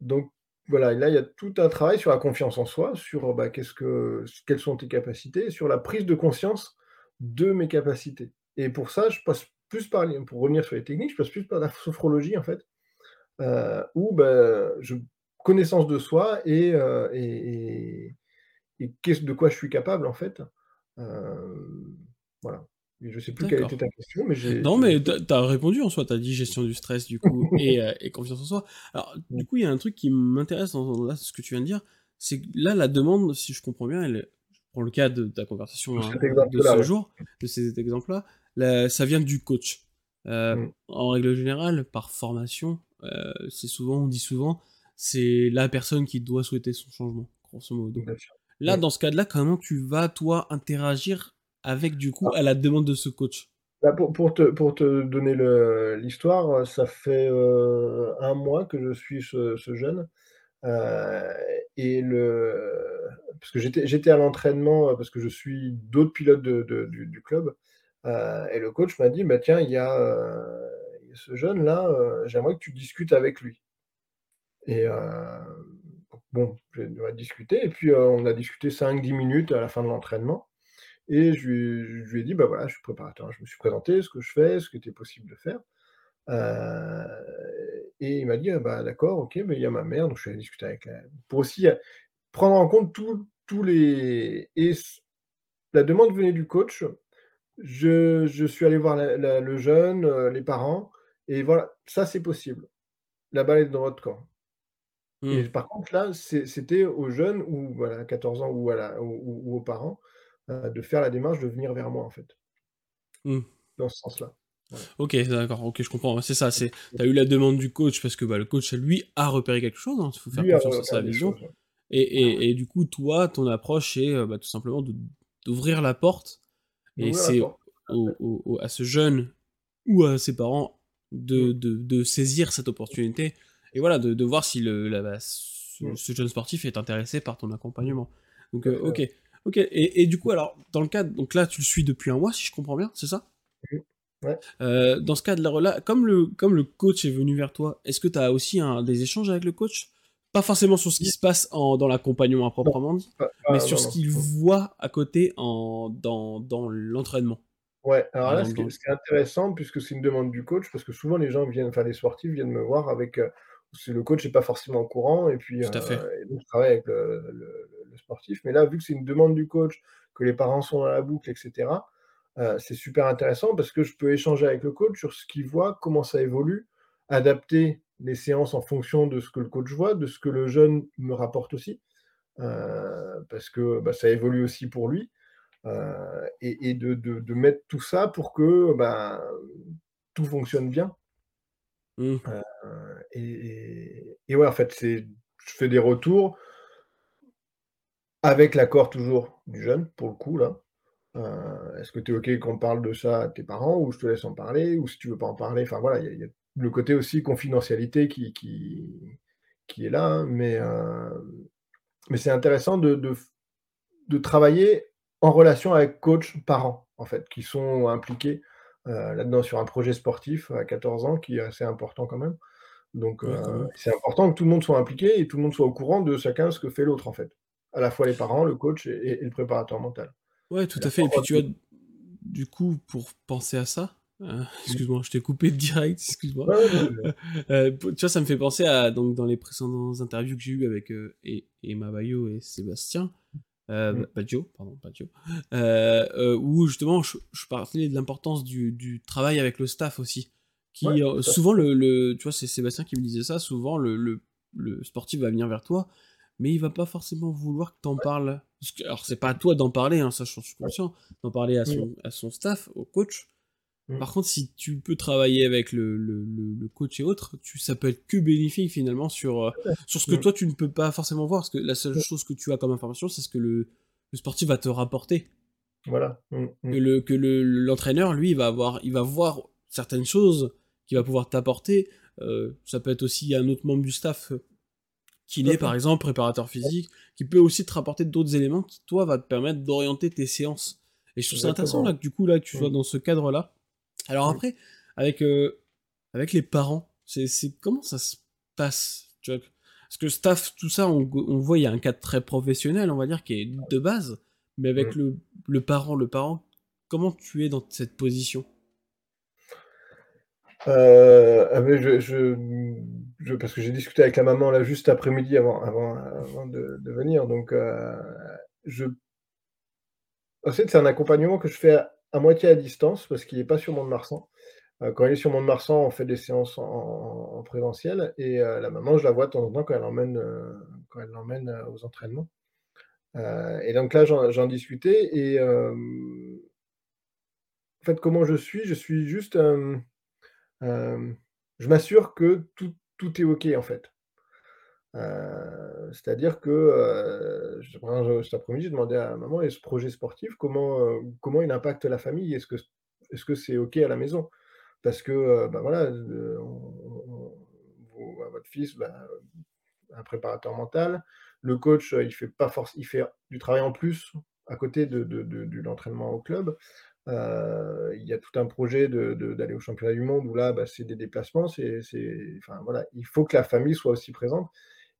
Donc voilà, là, il y a tout un travail sur la confiance en soi, sur bah, qu'est-ce que, quelles sont tes capacités, sur la prise de conscience de mes capacités. Et pour ça, je passe plus par, pour revenir sur les techniques, je passe plus par la sophrologie, en fait, euh, où bah, je, connaissance de soi et, euh, et, de quoi je suis capable, en fait. Euh, voilà. Je sais plus quelle était ta question, mais j'ai Non, mais tu as répondu en soi, tu as dit gestion du stress du coup et, et, confiance en soi. Alors, du coup, il y a un truc qui m'intéresse dans, là, ce que tu viens de dire, c'est que là, la demande, si je comprends bien, elle, pour le cas de ta conversation hein, de ce jour, de ces exemples-là, ça vient du coach. Euh, mm. En règle générale, par formation, euh, c'est souvent, on dit souvent, c'est la personne qui doit souhaiter son changement, grosso modo. Là, dans ce cas-là, comment tu vas, toi, interagir avec, du coup, ah. à la demande de ce coach bah, pour, pour, te, pour te donner l'histoire, ça fait euh, un mois que je suis ce, ce jeune. et le, parce que j'étais à l'entraînement, parce que je suis d'autres pilotes de, du, du, club. Euh, et le coach m'a dit, bah, tiens, il y, a, euh, ce jeune-là, euh, j'aimerais que tu discutes avec lui. Et bon, j'ai discuté, et puis on a discuté 5-10 minutes à la fin de l'entraînement. Et je lui, ai dit, bah voilà, je suis préparateur, je me suis présenté, ce que je fais, ce qui était possible de faire. et il m'a dit, «Ah bah d'accord, ok, mais il y a ma mère, donc je suis allé discuter avec elle. Pour aussi prendre en compte tous les. Et la demande venait du coach, je, suis allé voir le jeune, euh, les parents, et voilà, ça c'est possible. La balle est dans votre camp. Et mmh. par contre, là, c'était aux jeunes, ou voilà, à 14 ans, ou, ou, aux parents, euh, de faire la démarche de venir vers moi, en fait. Mmh. Dans ce sens-là. Ok, d'accord, ok, je comprends. C'est ça, c'est. Tu as eu la demande du coach parce que bah, le coach, lui, a repéré quelque chose. Hein, il faut faire confiance à sa vision. et, et, du coup, toi, ton approche est euh, bah, tout simplement d'ouvrir la porte et c'est à ce jeune ou à ses parents de, mm. de, saisir cette opportunité et voilà, de, de voir si le, bah, mm. ce, jeune sportif est intéressé par ton accompagnement. Donc, euh, ok. Ok, et, et, du coup, alors, dans le cadre, donc là, tu le suis depuis un mois, si je comprends bien, c'est ça Ouais. Euh, dans ce cadre-là, comme le, comme le coach est venu vers toi, est-ce que tu as aussi un, des échanges avec le coach? Pas forcément sur ce qui se passe en, dans l'accompagnement à proprement dit, mais sur ce qu'il voit à côté en, dans, dans l'entraînement. Ouais, alors là, ce qui est intéressant, puisque c'est une demande du coach, parce que souvent les gens viennent, enfin les sportifs viennent me voir avec, euh, le coach n'est pas forcément au courant, et puis Tout à fait. Euh, donc je travaille avec le, sportif. Mais là, vu que c'est une demande du coach, que les parents sont dans la boucle, etc., euh, c'est super intéressant parce que je peux échanger avec le coach sur ce qu'il voit, comment ça évolue, adapter les séances en fonction de ce que le coach voit, de ce que le jeune me rapporte aussi, parce que bah, ça évolue aussi pour lui. Euh, et, de, mettre tout ça pour que ben, tout fonctionne bien. Mmh. Euh, et, et, ouais, en fait, je fais des retours avec l'accord toujours du jeune, pour le coup, là. Euh, est-ce que tu es OK qu'on parle de ça à tes parents ou je te laisse en parler ou si tu veux pas en parler? Enfin voilà, il y, a le côté aussi confidentialité qui, qui, qui est là, hein, mais, mais c'est intéressant de, de, de, travailler en relation avec coach, parents, en fait, qui sont impliqués euh, là-dedans sur un projet sportif à 14 ans qui est assez important quand même. Donc, euh, c'est important que tout le monde soit impliqué et tout le monde soit au courant de chacun ce que fait l'autre, en fait. À la fois les parents, le coach et, le préparateur mental. Ouais, tout à fait. Et puis, tu as, du coup, pour penser à ça, euh, excuse-moi, je t'ai coupé direct, excuse-moi. tu vois, ça me fait penser à donc dans les précédentes interviews que j'ai eues avec et, Emma Bayo et Sébastien, euh, mm. pardon, euh, euh, où justement je, parlais de l'importance du, travail avec le staff aussi. Qui, euh, souvent, le, tu vois, c'est Sébastien qui me disait ça, souvent le, le, sportif va venir vers toi, mais il va pas forcément vouloir que tu en parles. alors, c'est pas à toi d'en parler, hein, ça je suis conscient, d'en parler à son, à son staff, au coach, Mm. Par contre, si tu peux travailler avec le, le, le coach et autres, tu, ça peut être que bénéfique finalement sur, euh, sur ce que mm. toi tu ne peux pas forcément voir. Parce que la seule chose que tu as comme information, c'est ce que le, le sportif va te rapporter. Voilà. Mm, que le que l'entraîneur, lui, il va avoir, il va voir certaines choses qu'il va pouvoir t'apporter. Euh, ça peut être aussi un autre membre du staff qui est par exemple préparateur physique, qui peut aussi te rapporter d'autres éléments qui toi va te permettre d'orienter tes séances. Et je trouve ça intéressant là que du coup là tu sois dans ce cadre là alors après, avec, euh, avec les parents, c'est comment ça se passe tu vois? Parce que staff, tout ça, on, on voit, il y a un cadre très professionnel, on va dire, qui est de base, mais avec le, le parent, le parent, comment tu es dans cette position? Euh, ah, je, parce que j'ai discuté avec la maman là juste après-midi avant, avant, avant de, venir, donc euh, je. En fait, c'est un accompagnement que je fais à moitié à distance parce qu'il est pas sur Mont-de-Marsan. Heu, quand il est sur Mont-de-Marsan, on fait des séances en en présentiel et heu, la maman, je la vois de temps en temps quand elle l'emmène, quand elle l'emmène, aux entraînements. Et donc là, j'en discutais et en fait, comment je suis? Je suis juste, je m'assure que tout tout est OK, en fait. Heu, c'est-à-dire que, je cet après-midi, j'ai demandé à maman: «Et ce projet sportif, comment, heu, comment il impacte la famille? Est-ce que est-ce que c'est OK à la maison?» parce que, bah, voilà, votre fils, bah, un préparateur mental. Le coach, il fait pas forc il fait du travail en plus à côté de de l'entraînement au club. Il y a tout un projet de de d'aller au championnat du monde où là, bah, c'est des déplacements, c'est enfin voilà, il faut que la famille soit aussi présente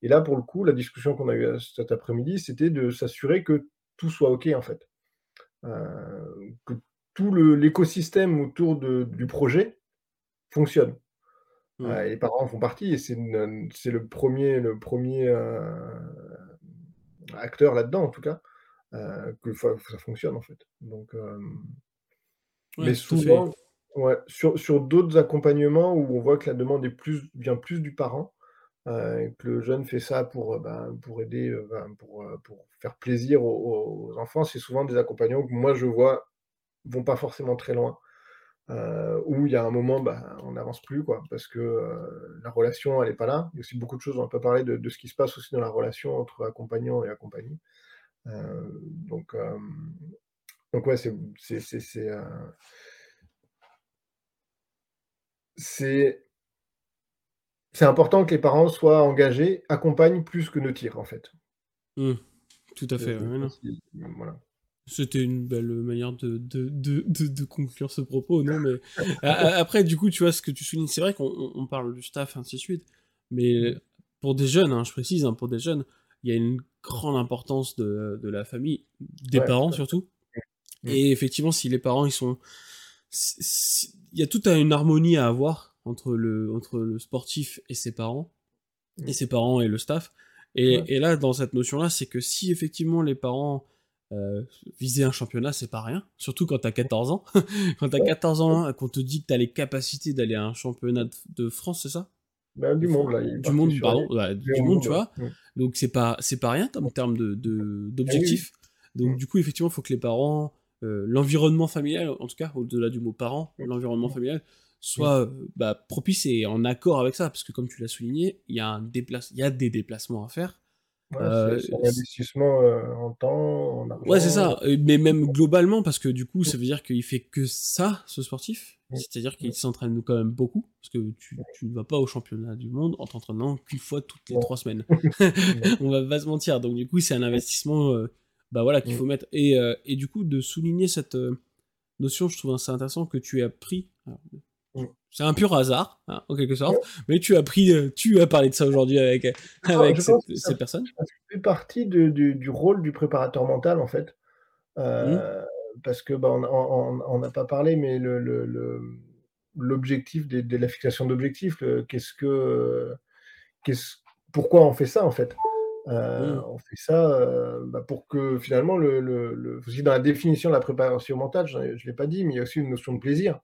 et là, pour le coup, la discussion qu'on a eue, cet après-midi, c'était de s'assurer que tout soit OK, en fait. Que tout l'écosystème autour de du projet fonctionne. Mmh. les parents en font partie et c'est le 1er le 1er, heu, acteur là-dedans, en tout cas, que ça fonctionne, en fait. Donc mais souvent ouais, sur sur d'autres accompagnements où on voit que la demande est plus vient plus du parent, et que le jeune fait ça pour, heu, ben, pour aider, heu, ben, pour, pour faire plaisir aux aux enfants, c'est souvent des accompagnements que moi je vois vont pas forcément très loin. Où il y a un moment, bah, on n'avance plus, quoi, parce que, la relation, elle est pas là. Il y a aussi beaucoup de choses, on a pas parlé de de ce qui se passe aussi dans la relation entre accompagnant et accompagné. Donc donc ouais, c'est c'est c'est important que les parents soient engagés, accompagnent plus que ne tirent, en fait. Mmh. Tout à fait, ouais, non. précise, voilà. C'était une belle, manière de de de conclure ce propos, non, mais après, du coup, tu vois, ce que tu soulignes, c'est vrai qu'on on on parle du staff, ainsi de suite, mais pour des jeunes, hein, je précise, hein, pour des jeunes, il y a une grande importance de de la famille, des Ouais, parents surtout Mmh. Mmh. et effectivement, si les parents, ils sont il y a toute à une harmonie à avoir entre le entre le sportif et ses parents et Mmh. ses parents et le staff Ouais. et et là, dans cette notion-là, c'est que si effectivement les parents, heu, visaient un championnat, c'est pas rien, surtout quand tu as 14 ans. Quand tu as Ouais. 14 Ouais. ans et qu'on te dit que tu as les capacités d'aller à un championnat de de France, c'est ça? Bah, De du monde, là, du monde, les pardon, ouais, les du monde, monde, tu vois? Donc c'est pas c'est pas rien en termes de de Ah oui, oui. d'objectifs. Donc Mmh. du coup, effectivement, il faut que les parents, l'environnement familial, en tout cas, au-delà du mot parent, l'environnement familial soit, heu, bah, propice et en accord avec ça. Parce que comme tu l'as souligné, il y a un déplace y a des déplacements à faire. Ouais, c'est Heu, c'est un investissement, heu, en temps, en Ouais, c'est argent. ça, mais même globalement, parce que du coup, ça veut dire qu'il fait que ça, ce sportif. C'est-à-dire qu'il s'entraîne quand même beaucoup, parce que tu ne vas pas au championnat du monde en t'entraînant qu'1 fois toutes les. 3 semaines. On va pas se mentir, donc du coup, c'est un investissement, bah, voilà, qu'il Mmh. faut mettre et heu et du coup, de souligner cette, heu, notion, je trouve ça intéressant que tu as pris Mmh. c'est un pur hasard, hein, en quelque sorte, Ouais. mais tu as pris, heu, tu as parlé de ça aujourd'hui avec, avec cette ces personnes. ça fait partie de du du rôle du préparateur mental, en fait. Mmh. Heu, parce que, bah, on n'a pas parlé, mais le le le, l'objectif des de la fixation d'objectifs, qu'est-ce que, qu'est-ce pourquoi on fait ça, en fait? Mmh. on fait ça, heu, bah, pour que finalement le le dans la définition de la préparation mentale, je l'ai pas dit, mais il y a aussi une notion de plaisir.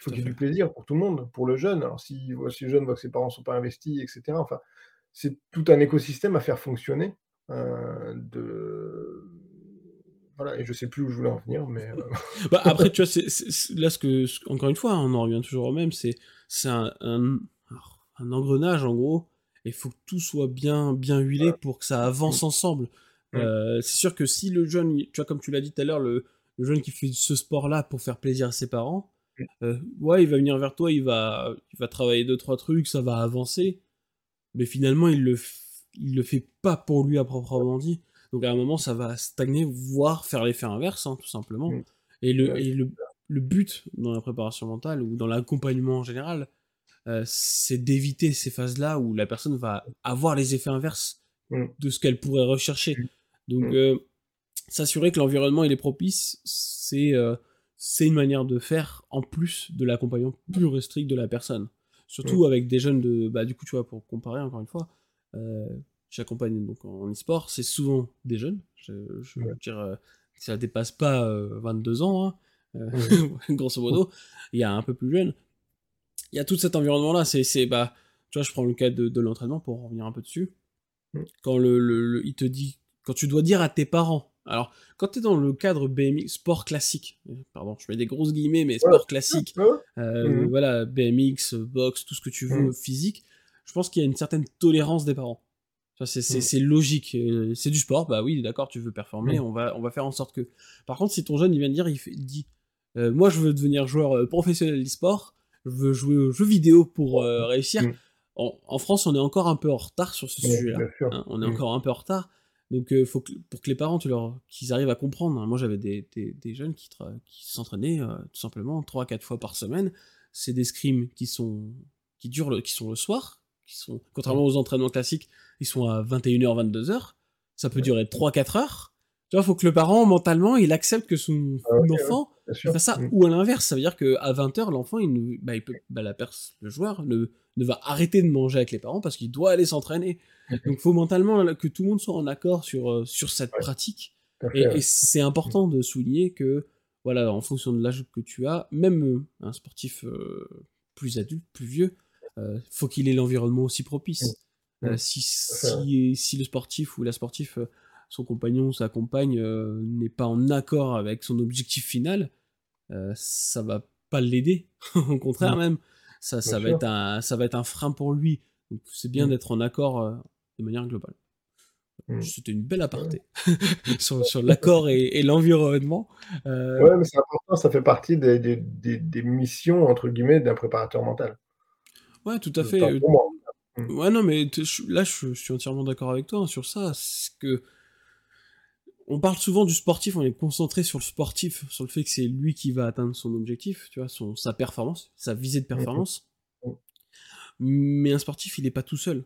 Il faut qu'il y ait du plaisir pour tout le monde, pour le jeune. Alors si le jeune voit que ses parents sont pas investis et cetera, enfin, c'est tout un écosystème à faire fonctionner, heu, de voilà et je sais plus où je voulais en venir, mais Bah, après, tu vois, c'est c'est c là, ce que ce encore une fois, hein, on en revient toujours au même, c'est c'est un un alors, un engrenage, en gros il faut que tout soit bien bien huilé pour que ça avance ensemble. Mmh. Heu, c'est sûr que si le jeune, tu vois, comme tu l'as dit tout à l'heure, le le jeune qui fait ce sport-là pour faire plaisir à ses parents, Mmh. heu, ouais, il va venir vers toi, il va il va travailler 2-3 trucs, ça va avancer, mais finalement, il le il le fait pas pour lui à proprement dit. Donc à un moment, ça va stagner, voire faire l'effet inverse, hein, tout simplement Mmh. et le et le le but dans la préparation mentale ou dans l'accompagnement en général, heu, c'est d'éviter ces phases-là où la personne va avoir les effets inverses Mmh. de ce qu'elle pourrait rechercher. Mmh. Donc Mmh. heu, s'assurer que l'environnement, il est propice, c'est, heu, c'est une manière de faire en plus de l'accompagnement pur et strict de la personne. Mmh. Surtout avec des jeunes de bah, du coup, tu vois, pour comparer encore une fois, j'accompagne donc en e-sport, c'est souvent des jeunes, je je veux dire, ça dépasse pas, heu, 22 ans, hein, euh, grosso modo, il y a un peu plus jeune. Il y a tout cet environnement-là. C'est, bah, tu vois, je prends le cas de, l'entraînement pour revenir un peu dessus. Mm. Quand le, il te dit, quand tu dois dire à tes parents, alors, quand tu es dans le cadre BMX, sport classique, pardon, je mets des grosses guillemets, mais sport classique, euh, mm. voilà, BMX, boxe, tout ce que tu veux, mm. physique, je pense qu'il y a une certaine tolérance des parents. Mm. C'est logique. Euh, c'est du sport, bah oui, d'accord, tu veux performer, on, va, on va faire en sorte que. Par contre, si ton jeune il vient de dire, il, dit euh, Moi je veux devenir joueur professionnel d'e-sport, je veux jouer aux jeux vidéo pour réussir. Mm. En, France, on est encore un peu en retard sur ce sujet-là. Hein, on est encore un peu en retard. Donc, faut que, pour que les parents, tu leur, qu'ils arrivent à comprendre. Hein. Moi, j'avais des, des, jeunes qui, qui s'entraînaient tout simplement 3-4 fois par semaine. C'est des scrims qui sont, qui durent qui sont le soir, qui sont, contrairement aux entraînements classiques, ils sont à 21h, 22h. Ça peut durer 3-4 heures. Tu vois, faut que le parent, mentalement, il accepte que son ah enfant fasse ça. Mm. Ou à l'inverse, ça veut dire qu'à 20h, l'enfant, il, bah, il peut, bah, la le joueur ne, ne va arrêter de manger avec les parents parce qu'il doit aller s'entraîner. Donc, faut mentalement que tout le monde soit en accord sur, euh, sur cette pratique. Et, c'est important de souligner que, voilà, en fonction de l'âge que tu as, même euh, un sportif euh, plus adulte, plus vieux, faut qu'il ait l'environnement aussi propice. Mm. Euh, si, si, le sportif ou la sportif, euh, son compagnon ou sa compagne euh, n'est pas en accord avec son objectif final, ça va pas l'aider. Au contraire même, ça, ça va, être un, ça va être un frein pour lui. Donc c'est bien mm. d'être en accord de manière globale. Mm. C'était une belle aparté sur, sur l'accord et, l'environnement. Ouais, mais c'est important, ça fait partie des, des, des, missions, entre guillemets, d'un préparateur mental. Ouais, tout à fait. Mmh. Ouais, non, mais là, je, suis entièrement d'accord avec toi hein, sur ça. C'est que on parle souvent du sportif, on est concentré sur le sportif, sur le fait que c'est lui qui va atteindre son objectif, tu vois, son, sa performance, sa visée de mmh. performance. Mais un sportif, il n'est pas tout seul.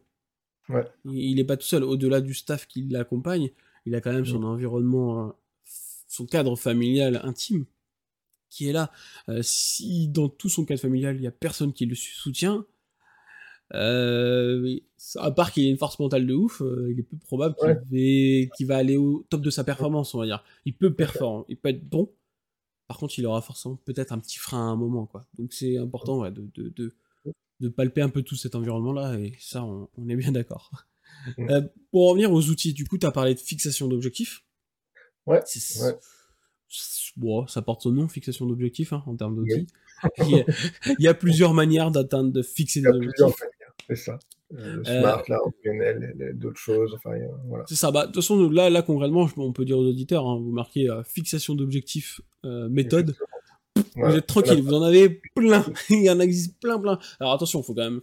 Ouais. Il n'est pas tout seul. Au-delà du staff qui l'accompagne, il a quand même son environnement, euh, son cadre familial intime qui est là. Euh, si dans tout son cadre familial, il n'y a personne qui le soutient, euh, à part qu'il ait une force mentale de ouf, euh, il est peu probable qu'il va aller au top de sa performance, on va dire. Il peut performer, il peut être bon. Par contre, il aura forcément peut-être un petit frein à un moment, quoi. Donc c'est important de, de, de, palper un peu tout cet environnement-là, et ça, on, est bien d'accord. Euh, pour revenir aux outils, du coup, tu as parlé de fixation d'objectifs. Ouais. Bon, ça porte son nom, fixation d'objectifs, hein, en termes d'outils. il, y a plusieurs manières d'atteindre, de fixer des objectifs c'est ça. Euh, le euh, smart, là, d'autres choses, enfin, voilà. C'est ça, bah, de toute façon, là, là, concrètement, on peut dire aux auditeurs, hein, vous marquez euh, fixation d'objectifs, méthode, vous êtes tranquille, vous en avez plein, il y en existe plein, plein. Alors attention, il faut quand même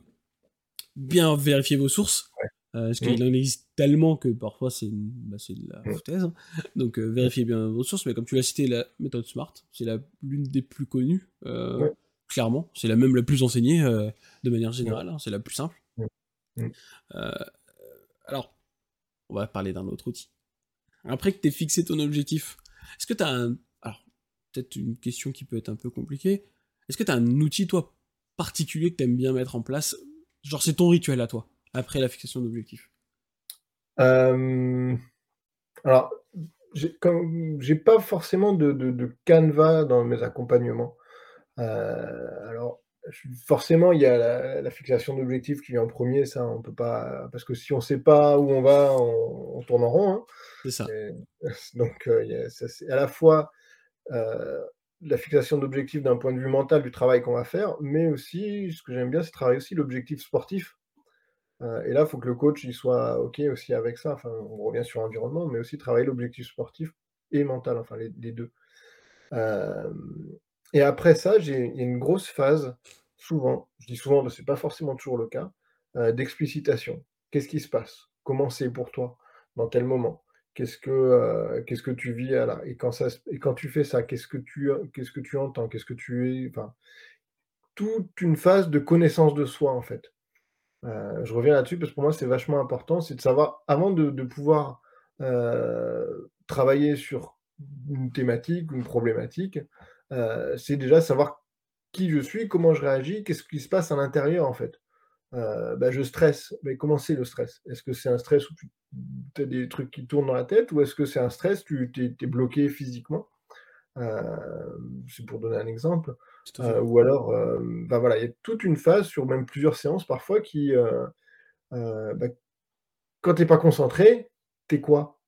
bien vérifier vos sources, parce qu'il mmh. en existe tellement que parfois c'est bah, de la mmh. foutaise. Hein. Donc vérifiez bien vos sources, mais comme tu l'as cité, la méthode SMART, c'est l'une des plus connues clairement. C'est la même la plus enseignée euh, de manière générale, hein, c'est la plus simple. Euh, alors, on va parler d'un autre outil. Après que tu aies fixé ton objectif, est-ce que tu as un... Alors, peut-être une question qui peut être un peu compliquée. Est-ce que tu as un outil, toi, particulier que tu aimes bien mettre en place? Genre, c'est ton rituel à toi, après la fixation d'objectif euh... Alors, j'ai pas forcément de, de, canevas dans mes accompagnements. Euh, alors, forcément, il y a la, fixation d'objectifs qui vient en premier, ça, on peut pas. Parce que si on sait pas où on va, on, tourne en rond. Hein. C'est ça. donc, euh, c'est à la fois euh, la fixation d'objectifs d'un point de vue mental du travail qu'on va faire, mais aussi, ce que j'aime bien, c'est travailler aussi l'objectif sportif. et là, il faut que le coach il soit OK aussi avec ça. Enfin, on revient sur l'environnement, mais aussi travailler l'objectif sportif et mental, enfin les, les deux. Et après ça, j'ai une grosse phase, souvent, je dis souvent, mais ce n'est pas forcément toujours le cas, euh, d'explicitation. Qu'est-ce qui se passe? Comment c'est pour toi? Dans quel moment? Qu'est-ce que, euh, qu'est-ce que tu vis là et quand, ça, et quand tu fais ça, qu'est-ce que tu, que tu entends? Qu'est-ce que tu es Toute une phase de connaissance de soi, en fait. Euh, je reviens là-dessus parce que pour moi, c'est vachement important, c'est de savoir, avant de pouvoir travailler sur une thématique, une problématique, euh, c'est déjà savoir qui je suis, comment je réagis, qu'est-ce qui se passe à l'intérieur en fait. Euh, bah, je stresse. Mais comment c'est le stress? Est-ce que c'est un stress où tu as des trucs qui tournent dans la tête ou est-ce que c'est un stress, tu es, bloqué physiquement? C'est pour donner un exemple. ou alors, bah, voilà, il y a toute une phase sur même plusieurs séances parfois qui, bah, quand tu es pas concentré, tu es quoi?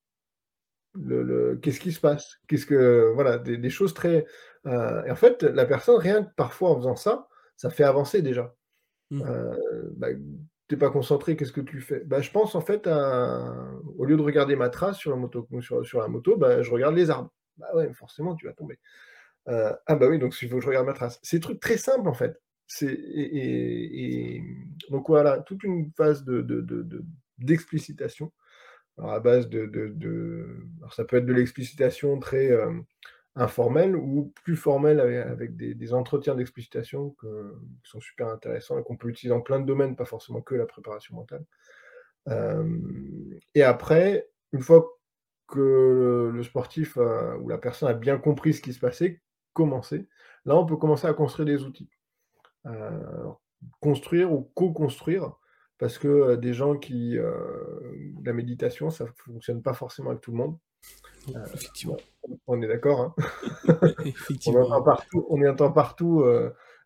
Le le qu'est-ce qui se passe? Qu'est-ce que voilà, des des choses très, et en fait, la personne, rien que parfois en faisant ça, ça fait avancer déjà. Mmh. bah, tu pas concentré, qu'est-ce que tu fais? Bah, je pense en fait à au lieu de regarder ma trace sur la moto sur sur la moto, bah, je regarde les arbres. Bah, ouais, forcément tu vas tomber. ah bah, oui, donc il faut que je regarde ma trace. C'est des trucs très simples en fait. C'est et et donc voilà, toute une phase de de de d'explicitation. Alors à base de de de alors ça peut être de l'explicitation très, informelle ou plus formelle avec des des entretiens d'explicitation que qui sont super intéressants et qu'on peut utiliser dans plein de domaines, pas forcément que la préparation mentale. et après, une fois que le sportif, ou la personne a bien compris ce qui se passait, commencer, là on peut commencer à construire des outils. construire ou co-construire parce que, des gens qui, la méditation, ça fonctionne pas forcément avec tout le monde. Effectivement. On est d'accord, hein? On entend partout on entend partout,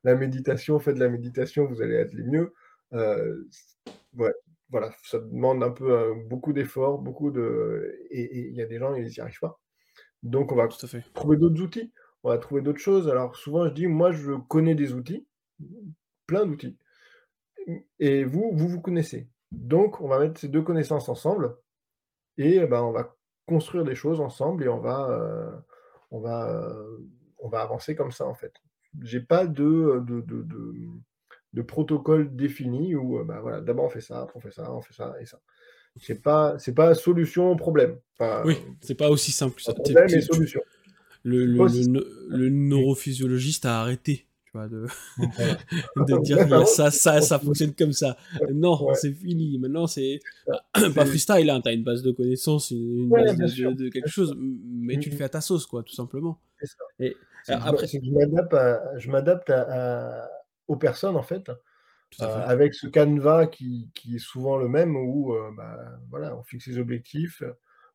la méditation, faites de la méditation, vous allez être les mieux. Ouais, voilà, ça demande un peu, beaucoup d'efforts, beaucoup de et il y a des gens, ils y arrivent pas. Donc on va Tout à fait. trouver d'autres outils, on va trouver d'autres choses. Alors souvent je dis: «Moi je connais des outils, plein d'outils et vous, vous vous connaissez». Donc on va mettre ces 2 connaissances ensemble et bah, on va construire des choses ensemble et on va, heu, on va, heu, on va avancer comme ça, en fait. J'ai pas de, de de de de protocole défini où, bah, voilà, d'abord on fait ça, après on fait ça, on fait ça et ça. C'est pas c'est pas solution, problème. Enfin, Oui, c'est pas aussi simple que ça. Problème et solution. le neurophysiologiste a arrêté, tu vois, de dire: Ouais, «Il bah, y a ouais, ça, ça, ça fonctionne comme ça». Non, ouais, c'est fini. Maintenant, c'est pas freestyle, hein, tu as une base de connaissances, une une ouais, base de quelque chose, mais Mmh tu le mh. fais à ta sauce, quoi, tout simplement. C'est ça. et me après que je m'adapte à je m'adapte à à aux personnes, en fait, fait. avec ce canevas qui qui est souvent le même où, heu, bah, voilà, on fixe les objectifs,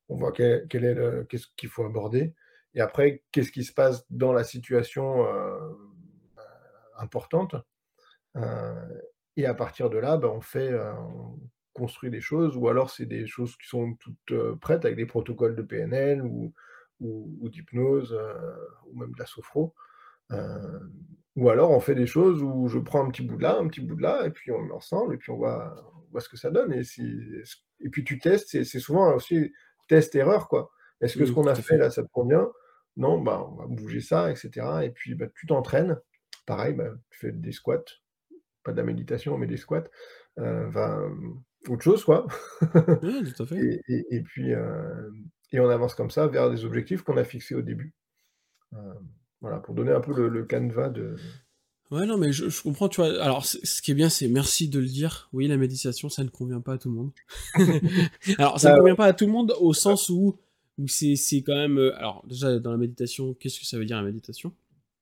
on voit quel quel est le qu'est-ce qu'il faut aborder. Et après qu'est-ce qui se passe dans la situation, importante, heu et à partir de là, bah, on fait, heu, on construit des choses ou alors c'est des choses qui sont toutes, heu, prêtes avec des protocoles de PNL ou ou ou d'hypnose, ou même de la sophro. Ou alors on fait des choses où je prends un petit bout de là, un petit bout de là et puis on le met ensemble et puis on voit on voit ce que ça donne et si et puis tu testes, c'est souvent aussi test erreur, quoi. Est-ce que ce qu'on a fait fait. là, ça te convient? Non, bah, on va bouger ça et cetera et puis, bah, tu t'entraînes. Pareil, bah, tu fais des squats, pas de la méditation, mais des squats, heu, enfin, autre chose, quoi Ouais, tout à fait. et et et puis, et on avance comme ça vers des objectifs qu'on a fixés au début. Voilà, pour donner un peu le le canevas de Ouais, non, mais je je comprends, tu vois? Alors, ce qui est bien, c'est merci de le dire. Oui, la méditation, ça ne convient pas à tout le monde. Alors, ça ne ah convient pas à tout le monde au sens où où c'est c'est quand même, alors déjà dans la méditation, qu'est-ce que ça veut dire la méditation?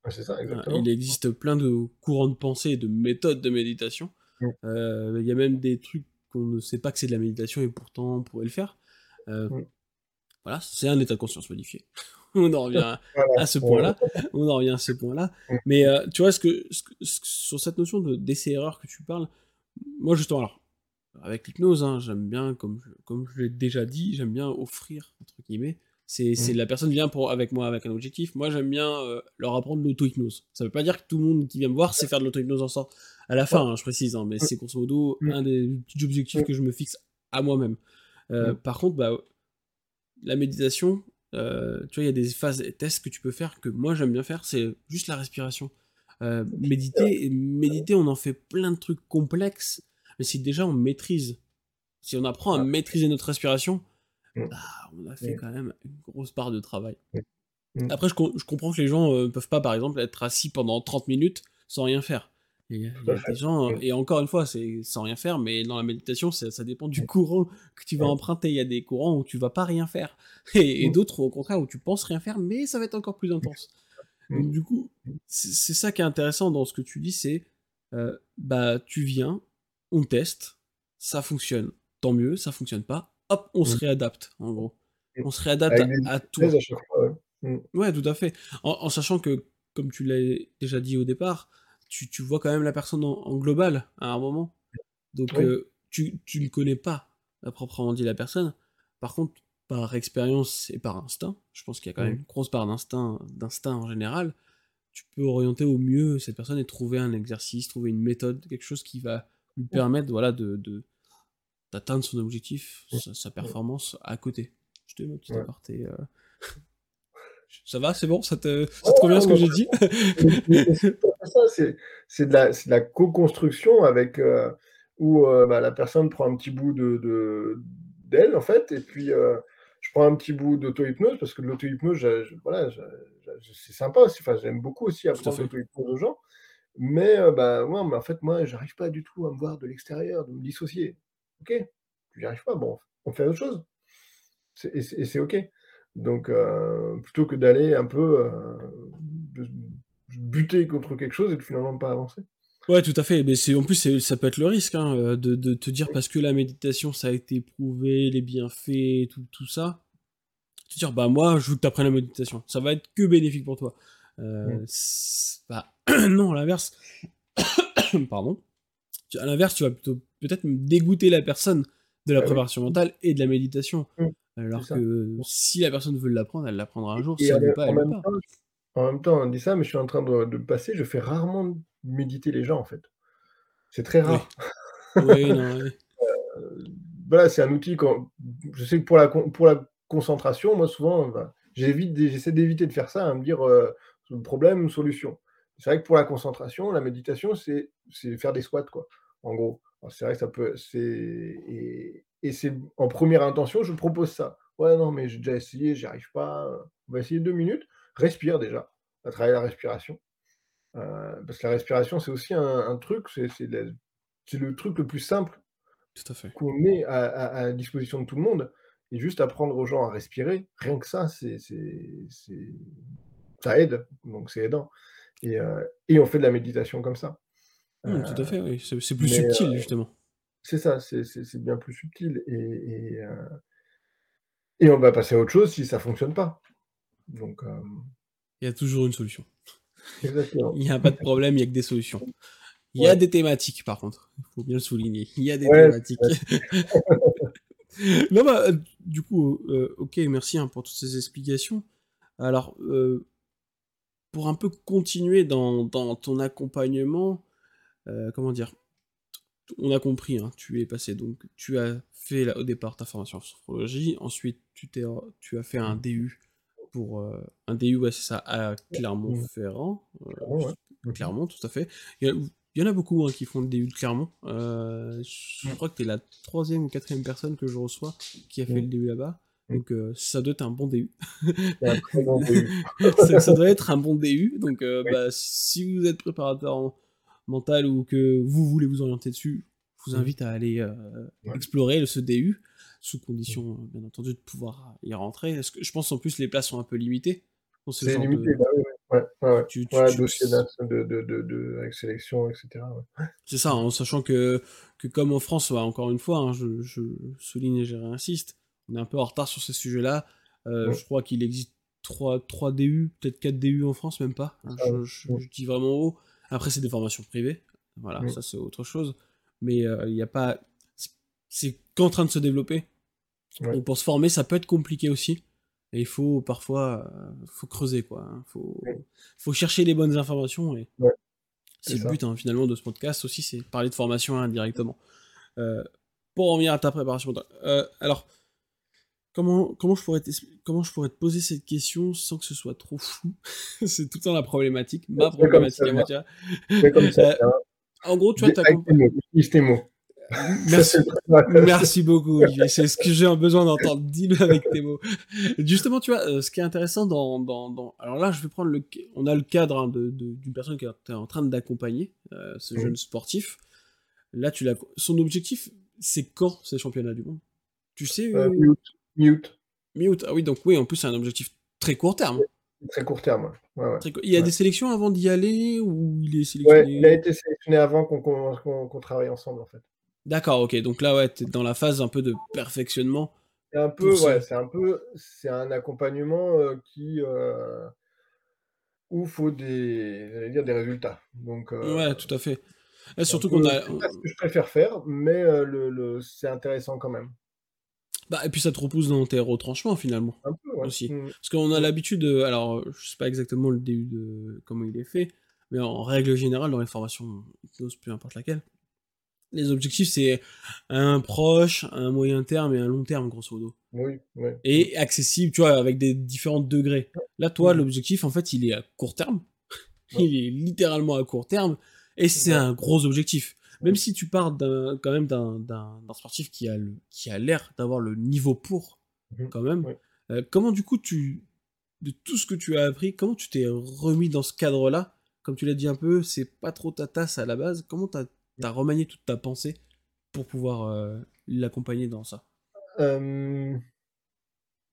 Ouais, ça, il existe plein de courants de pensée de méthodes de méditation. Heu, il y a même des trucs qu'on ne sait pas que c'est de la méditation et pourtant on pourrait le faire. Heu, mmh. voilà, c'est un état de conscience modifié. On en revient à Voilà, à ce point-là, on en revient à ce point-là. Mais, heu, tu vois ce que ce ce sur cette notion de d'essai-erreur que tu parles, moi justement alors, avec l'hypnose, hein, j'aime bien comme je comme je l'ai déjà dit, j'aime bien «offrir» entre guillemets. C'est mmh, la personne vient pour avec moi avec un objectif. Moi j'aime bien, heu, leur apprendre l'auto-hypnose. Ça veut pas dire que tout le monde qui vient me voir sait faire de l'auto-hypnose en sort à la ouais, fin, hein, je précise, hein, mais mmh, c'est grosso modo mmh, un des petits objectifs que je me fixe à moi-même. Heu, mmh, par contre, bah, la méditation, heu, tu vois, il y a des phases et tests que tu peux faire que moi j'aime bien faire, c'est juste la respiration. Méditer méditer, on en fait plein de trucs complexes, mais si déjà on maîtrise, si on apprend à ah, maîtriser notre respiration, bah, on a fait mmh, quand même une grosse part de travail. mmh, Après je com je comprends que les gens, heu, peuvent pas, par exemple, être assis pendant 30 minutes sans rien faire. Y a des gens Mmh, et encore une fois, c'est sans rien faire, mais dans la méditation, ça ça dépend du courant que tu vas emprunter. Il y a des courants où tu vas pas rien faire et et d'autres, au contraire, où tu penses rien faire, mais ça va être encore plus intense. Donc du coup, c'est ça qui est intéressant dans ce que tu dis, c'est, heu, bah, tu viens, on teste, ça fonctionne, tant mieux, ça fonctionne pas, hop, on se mmh, réadapte, en gros. On se réadapte à des à chaque fois, ouais. Mmh. Ouais, tout à fait. En, en sachant que, comme tu l'as déjà dit au départ, tu, tu vois quand même la personne en, en global à un moment. Donc, Oui. euh, tu, tu ne connais pas à proprement dit la personne. Par contre, par expérience et par instinct, je pense qu'il y a quand même Mmh. une grosse part d'instinct, d'instinct en général, tu peux orienter au mieux cette personne et trouver un exercice, trouver une méthode, quelque chose qui va lui permettre voilà, de, de- d'atteindre son objectif, Mmh. sa, sa performance à côté. Je te mets ma petite Ouais. aparté. euh. Ça va, c'est bon Ça te, ça te convient ce que j'ai dit? C'est de la la co-construction avec, heu, où, heu, bah, la personne prend un petit bout de de d'elle, en fait et puis, heu, je prends un petit bout d'auto-hypnose parce que de l'auto-hypnose, voilà, c'est sympa aussi, enfin, j'aime beaucoup aussi apprendre l'auto-hypnose aux gens, mais, bah, ouais, mais en fait, moi, j'arrive pas du tout à me voir de l'extérieur, de me dissocier. OK, j'y arrive pas, bon, on fait autre chose. Et c'est OK. Donc, heu, plutôt que d'aller un peu, de buter contre quelque chose et de finalement pas avancer. Ouais, tout à fait. Mais c'est en plus, ça peut être le risque hein, euh, de, de te dire parce que la méditation, ça a été prouvé, les bienfaits, tout, tout ça. Te dire, bah moi, je veux que tu apprennes la méditation. Ça va être que bénéfique pour toi. Euh, c'est- bah, non, à l'inverse. Pardon. À l'inverse, tu vas plutôt peut-être me dégoûter la personne de la oui. préparation mentale et de la méditation. Mm, Alors que si la personne veut l'apprendre, elle l'apprendra un jour. Et Si en elle veut même pas, en elle même pas. temps en même temps, on dit ça, mais je suis en train de de passer, je fais rarement méditer les gens, en fait. C'est très rare. Oui, non, oui. Heu, voilà, c'est un outil quand je sais que pour la con pour la concentration, moi, souvent, bah, j'évite j'essaie d'éviter de faire ça, à me dire, heu, problème, solution. C'est vrai que pour la concentration, la méditation, c'est faire des squats, quoi, en gros. C'est vrai que ça peut et et c'est en première intention, je propose ça. «Ouais, non, mais j'ai déjà essayé, j'y arrive pas, on va essayer 2 minutes». Respire déjà, on va travailler la respiration, heu, parce que la respiration, c'est aussi un un truc, c'est le truc le plus simple à qu'on met à à à disposition de tout le monde et juste apprendre aux gens à respirer, rien que ça, c'est ça aide, donc c'est aidant et heu et on fait de la méditation comme ça. Mm, tout à fait, oui. C'est plus mais, subtil, heu, justement. c'est ça, c'est bien plus subtil et et on va passer à autre chose si ça fonctionne pas. Donc hem, Il y a toujours une solution. exactement. Il n'y a pas de problème, il y a que des solutions. Il y a des thématiques, par contre. Il faut bien le souligner. Il y a des Ouais, thématiques. non, bah, euh, du coup, euh, ok, merci hein, pour toutes ces explications. Alors, euh, pour un peu continuer dans, dans ton accompagnement, euh, comment dire? On a compris, hein, tu es passé, donc tu as fait là, au départ ta formation en sophrologie, ensuite tu, t'es, tu as fait un DU pour euh, un DU, ouais, c'est ça, à Clermont-Ferrand. euh, ouais. Mmh Clermont, tout à fait. Il y, a- il y en a beaucoup hein, qui font le DU de Clermont. Euh, je crois que tu es la troisième ou quatrième personne que je reçois qui a fait le DU là-bas. Donc euh, ça doit être un bon DU. Un bon ça, ça doit être un bon DU. Donc euh, Oui. bah, si vous êtes préparateur en- mental ou que vous voulez vous orienter dessus, je vous Mm. invite à aller euh, Ouais. explorer ce DU, sous condition, euh, bien entendu, de pouvoir y rentrer. Que, je pense en plus les places sont un peu limitées. ce C'est de- limité, bah oui. Ouais, ouais, ouais. Tu- tu- Ouais, tu- dossier de de de de avec sélection et cetera, ouais. C'est ça, en sachant que, que comme en France, ouais, encore une fois, hein, je, je souligne et je réinsiste, on est un peu en retard sur ces sujets-là. Euh, Ouais. Je crois qu'il existe 3, 3 DU, peut-être 4 DU en France, même pas. Ah, Je, je- ouais. je dis vraiment haut. Après, c'est des formations privées. Voilà, ça c'est autre chose. Mais euh, il n'y a pas. c'est- qu'en train de se développer. Ouais. Donc pour se former, ça peut être compliqué aussi. Et il faut parfois euh, faut creuser, quoi. hein. Faut, Ouais. faut chercher les bonnes informations. Et Ouais, c'est le but hein, finalement de ce podcast aussi, c'est parler de formation indirectement. Euh, pour en venir à ta préparation. Euh, alors, comment, comment, je pourrais comment je pourrais te poser cette question sans que ce soit trop flou C'est tout le temps la problématique, ma problématique ça, à moi, tu vois. Fais comme ça, hein. En gros, tu vois, t'as tes mots. Merci. Merci beaucoup. C'est ce que j'ai besoin d'entendre. Dis-le avec tes mots. Justement, tu vois, euh, ce qui est intéressant dans, dans, dans- Alors là, je vais prendre le... On a le cadre hein, de- de- d'une personne qui est en train d'accompagner euh, ce jeune sportif. Là, tu l'as... Son objectif, c'est quand ces championnats du monde? Tu sais Euh, euh, mute, mute. Ah oui, donc oui, en plus, c'est un objectif très court terme. Très court terme, ouais. Ouais, ouais. Très co- Il y a Ouais. des sélections avant d'y aller ou il est Ouais, sélectionné il a été sélectionné avant qu'on qu'on qu'on qu'on travaille ensemble, en fait. D'accord, ok. Donc là, ouais, t'es dans la phase un peu de perfectionnement C'est un peu ouais, c'est un peu c'est un accompagnement, heu, qui, heu où faut des dire des résultats. Donc heu, Ouais, tout à fait. Et c'est un surtout qu'on a c'est pas ce que je préfère faire, mais heu, le le c'est intéressant quand même. Bah, et puis ça te repousse dans tes retranchements finalement, Un peu, ouais. aussi. Mmh Parce qu'on a l'habitude, heu, alors, heu, je sais pas exactement le début de comment il est fait, mais en règle générale dans les formations hypnose, peu importe laquelle, les objectifs c'est un proche, un moyen terme et un long terme grosso modo. Oui, ouais. Et accessible, tu vois, avec des différents degrés. Là, toi, Mmh mh. l'objectif en fait, il est à court terme. Ouais. Il est littéralement à court terme et c'est un gros objectif. Même si tu pars d'un quand même d'un sportif qui a le qui a l'air d'avoir le niveau pour, Mmh mh. quand même, Ouais. heu, comment du coup tu de tout ce que tu as appris, comment tu t'es remis dans ce cadre-là? Comme tu l'as dit un peu, c'est pas trop ta tasse à la base. Comment tu as remanié toute ta pensée pour pouvoir, heu, l'accompagner dans ça?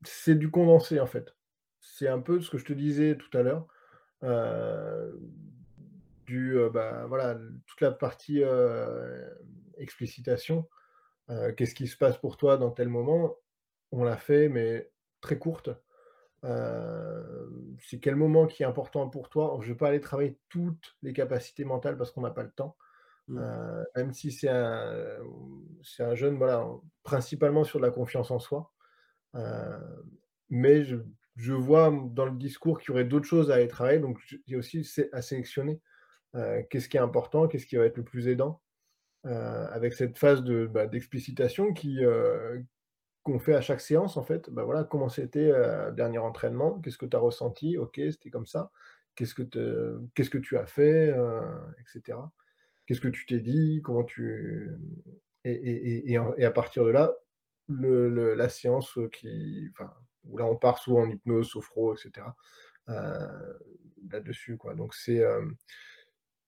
C'est du condensé, en fait. C'est un peu ce que je te disais tout à l'heure, heu, du, heu, bah, voilà, toute la partie, heu, explicitation. Heu, qu'est-ce qui se passe pour toi dans tel moment? On l'a fait, mais très courte. C'est quel moment qui est important pour toi? Je vais pas aller travailler toutes les capacités mentales parce qu'on n'a pas le temps. Mmh. Même si c'est un c'est un jeune, voilà, principalement sur de la confiance en soi. Mais je je vois dans le discours qu'il y aurait d'autres choses à aller travailler, donc j'ai aussi à sélectionner. Heu, qu'est-ce qui est important? Qu'est-ce qui va être le plus aidant? Heu, avec cette phase de, bah, d'explicitation heu, qu'on fait à chaque séance en fait. Bah, voilà, comment c'était, heu, dernier entraînement? Qu'est-ce que tu as ressenti? OK, c'était comme ça. Qu'est-ce que qu'est-ce que tu as fait? Heu, et cetera. Qu'est-ce que tu t'es dit? Comment tu et et et et à partir de là, le le la séance, qui enfin, où là on part souvent en hypnose, sophro, et cetera, heu, là-dessus quoi. Donc c'est,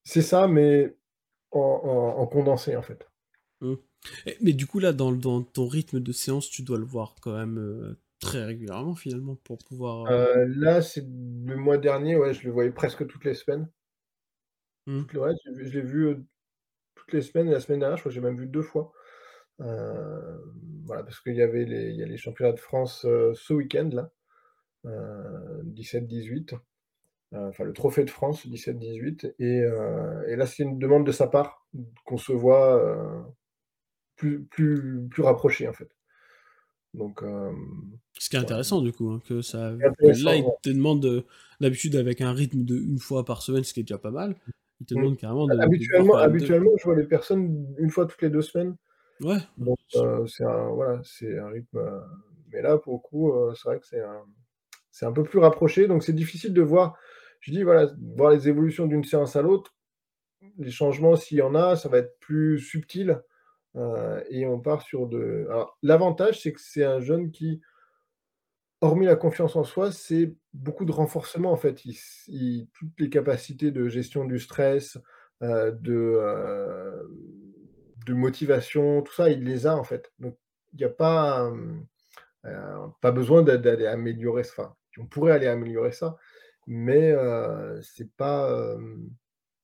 c'est ça, mais en en en condensé en fait. Mmh. Et mais du coup là, dans dans ton rythme de séance, tu dois le voir quand même, heu, très régulièrement finalement pour pouvoir, heu Heu, là, c'est le mois dernier, ouais, je le voyais presque toutes les semaines. mmh, je l'ai vu toutes les semaines et la semaine dernière, je crois que j'ai même vu 2 fois. Voilà, parce qu'il y avait les il y a les championnats de France, ce week-end là, heu, 17-18, heu, enfin le trophée de France 17-18 et heu et là, c'est une demande de sa part qu'on se voit, heu, plus plus plus rapprochés en fait. Donc ce qui est intéressant du coup, hein, que ça que là, il te demande, d'habitude avec un rythme de une fois par semaine, ce qui est déjà pas mal. Il te Mmh. demande carrément de de Habituellement 2. habituellement, je vois les personnes une fois toutes les 2 semaines. Ouais, Donc c'est un voilà, c'est un rythme, mais là, pour le coup, c'est vrai que c'est un c'est un peu plus rapproché, donc c'est difficile de voir je dis voilà, voir les évolutions d'une séance à l'autre. Les changements, s'il y en a, ça va être plus subtil, heu et on part sur de l'avantage, c'est que c'est un jeune qui, hormis la confiance en soi, c'est beaucoup de renforcement, en fait. Toutes les capacités de gestion du stress, heu, de, heu, de motivation, tout ça, il les a, en fait. Donc il y a pas, pas besoin d'a d'aller améliorer ç enfin, on pourrait aller améliorer ça, mais heu, c'est pas,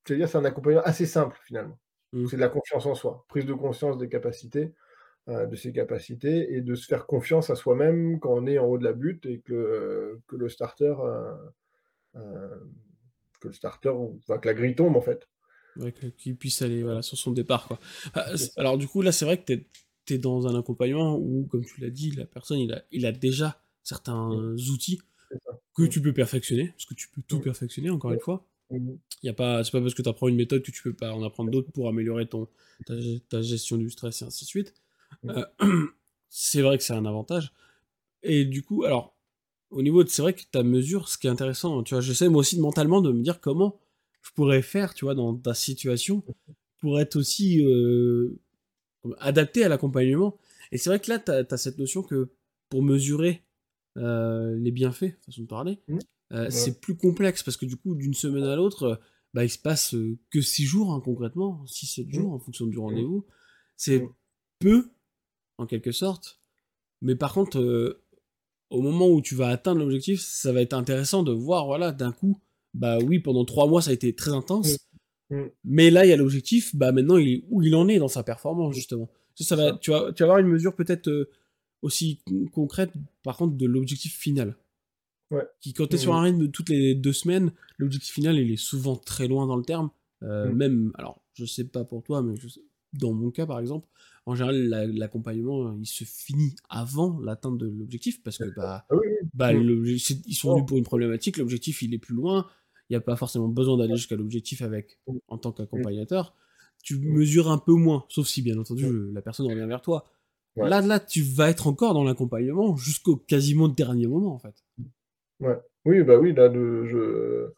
c'est-à-dire c'est un accompagnement assez simple finalement. mmh, C'est de la confiance en soi, prise de conscience des capacités, heu, de ses capacités et de se faire confiance à soi-même quand on est en haut de la butte et que, que le starter, que le starter enfin que la grille tombe en fait. ouais, qu'il puisse aller, voilà, sur son départ, quoi. Ah, alors du coup, là, c'est vrai que tu es dans un accompagnement où, comme tu l'as dit, la personne, il a il a déjà certains Mmh, outils. Que tu peux perfectionner, parce que tu peux tout perfectionner encore une fois. Il y a pas c'est pas parce que tu apprends une méthode que tu peux pas en apprendre d'autres pour améliorer ton ta ge ta gestion du stress et ainsi de suite. Heu, c'est vrai que c'est un avantage. Et du coup, alors, au niveau de c'est vrai que ta mesure, ce qui est intéressant, tu vois, j'essaie moi aussi mentalement de me dire comment je pourrais faire, tu vois, dans ta situation pour être aussi, heu, adapté à l'accompagnement. Et c'est vrai que là, tu as cette notion que pour mesurer, heu, les bienfaits, façon de parler, Mmh. Ouais. c'est plus complexe parce que du coup, d'une semaine à l'autre, heu, bah, il se passe, que 6 jours, hein, concrètement, six sept Mmh. jours en fonction du Mmh. rendez-vous. Mmh. C'est peu, en quelque sorte, mais par contre, au moment où tu vas atteindre l'objectif, ça va être intéressant de voir, voilà, d'un coup, bah, oui, pendant 3 mois, ça a été très intense, mais là, il y a l'objectif, bah, maintenant, il est où il en est dans sa performance, justement. Ça, va tu vas tu vas avoir une mesure peut-être, aussi concrète, par contre, de l'objectif final. Ouais. Qui, quand tu es sur un rythme toutes les deux semaines, l'objectif final, il est souvent très loin dans le terme. Euh, Mm. Même, alors, je sais pas pour toi, mais je sais- dans mon cas, par exemple, en général, la- l'accompagnement, il se finit avant l'atteinte de l'objectif, parce que, bah, Ah oui, oui. bah, Mm. c'est- ils sont Oh. venus pour une problématique, l'objectif, il est plus loin, il n'y a pas forcément besoin d'aller jusqu'à l'objectif avec, Mm. en tant qu'accompagnateur. Tu mesures un peu moins, sauf si, bien entendu, la personne revient vers toi. Ouais. Là, là, tu vas être encore dans l'accompagnement jusqu'au quasiment dernier moment, en fait. Oui, bah oui, là, je,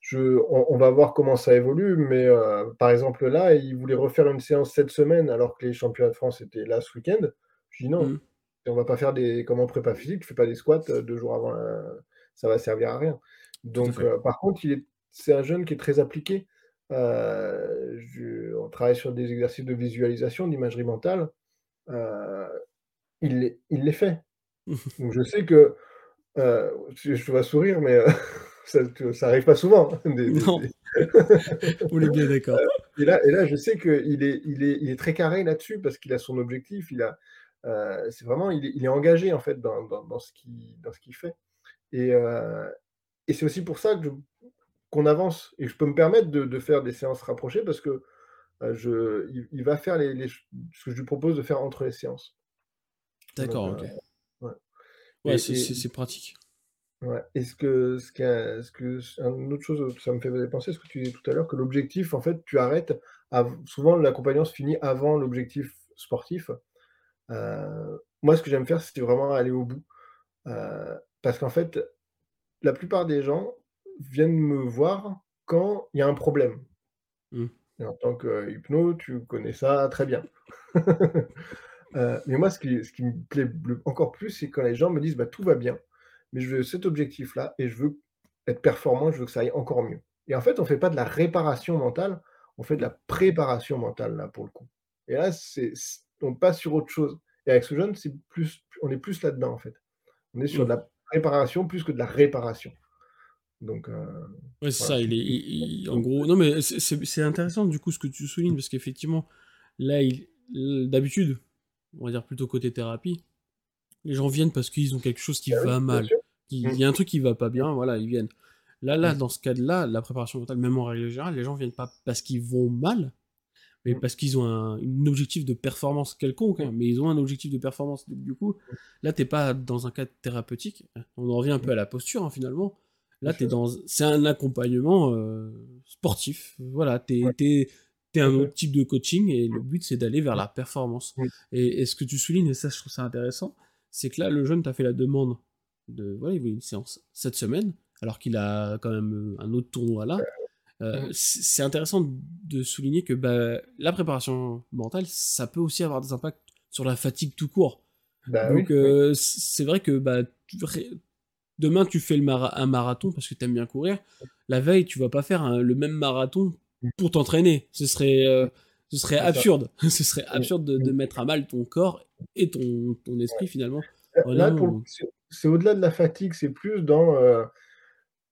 je, on, on va voir comment ça évolue, mais euh, par exemple, là, il voulait refaire une séance cette semaine alors que les championnats de France étaient là ce week-end. Je dis non, Mm. on va pas faire des, comme en prépa physique, tu fais pas des squats euh, deux jours avant, la- ça va servir à rien. Donc, euh, par contre, il est, c'est un jeune qui est très appliqué. Euh, je- on travaille sur des exercices de visualisation, d'imagerie mentale. Euh, il, les- il les fait. Donc, je sais que euh, je, te vois sourire, mais euh, ça, ça arrive pas souvent. hein, des- Non. des- On est bien d'accord. et, là, et là, je sais qu'il est, il est, il est très carré là-dessus parce qu'il a son objectif. Il a, euh, c'est vraiment, il est, il est engagé en fait dans, dans, dans ce qu'il dans ce qu'il fait. Et, euh, et c'est aussi pour ça que je- qu'on avance et que je peux me permettre de, de faire des séances rapprochées parce que euh, je, il, il va faire les, ce que je lui propose de faire entre les séances. D'accord, ok. euh, ouais. C'est- pratique. Ouais. Et ce que, ce a- ce que, une autre chose ça me fait penser, ce que tu disais tout à l'heure, que l'objectif, en fait, tu arrêtes. souvent, l'accompagnement se finit avant l'objectif sportif. Euh, moi, ce que j'aime faire, c'est vraiment aller au bout. Euh, parce qu'en fait, la plupart des gens viennent me voir quand il y a un problème. Mm. Et en tant que hypno, tu connais ça très bien. Euh, mais moi, ce qui, ce qui me plaît le- encore plus, c'est quand les gens me disent bah, tout va bien, mais je veux cet objectif-là et je veux être performant, je veux que ça aille encore mieux. Et en fait, on ne fait pas de la réparation mentale, on fait de la préparation mentale, là, pour le coup. Et là, c'est, c'est- on passe sur autre chose. Et avec ce jeune, c'est plus, on est plus là-dedans, en fait. On est sur Mm. de la préparation plus que de la réparation. Donc, euh, Ouais, c'est Voilà. ça, il est, il- il- en gros, non mais c'est- intéressant du coup ce que tu soulignes parce qu'effectivement, là, d'habitude, on va dire plutôt côté thérapie, les gens viennent parce qu'ils ont quelque chose qui bah va mal, sûr. il Mm. y a un truc qui va pas bien, voilà, ils viennent. Là, là, Mm. dans ce cas-là, la préparation mentale, même en règle générale, les gens viennent pas parce qu'ils vont mal, mais Mm. parce qu'ils ont un, un objectif de performance quelconque, hein, mais ils ont un objectif de performance. Donc, du coup, Mm. là, t'es pas dans un cadre thérapeutique. On en revient un peu à la posture, hein, finalement. Là, t'es dans, c'est un accompagnement euh, sportif. Voilà, t'es, Ouais. t'es, t'es un autre type de coaching et le but, c'est d'aller vers la performance. Et, et ce que tu soulignes, et ça, je trouve ça intéressant, c'est que là, le jeune t'a fait la demande de, voilà, il voulait une séance cette semaine, alors qu'il a quand même euh, un autre tournoi là. Euh, c'est intéressant de souligner que bah, la préparation mentale, ça peut aussi avoir des impacts sur la fatigue tout court. Bah oui, Donc euh, c'est vrai que bah, demain tu fais le mara- un marathon parce que tu aimes bien courir. La veille, tu vas pas faire un- le même marathon pour t'entraîner. Ce serait, euh, ce serait absurde. ce serait absurde de, de mettre à mal ton corps et ton, ton esprit finalement. Donc. c'est au-delà de la fatigue, c'est plus dans euh,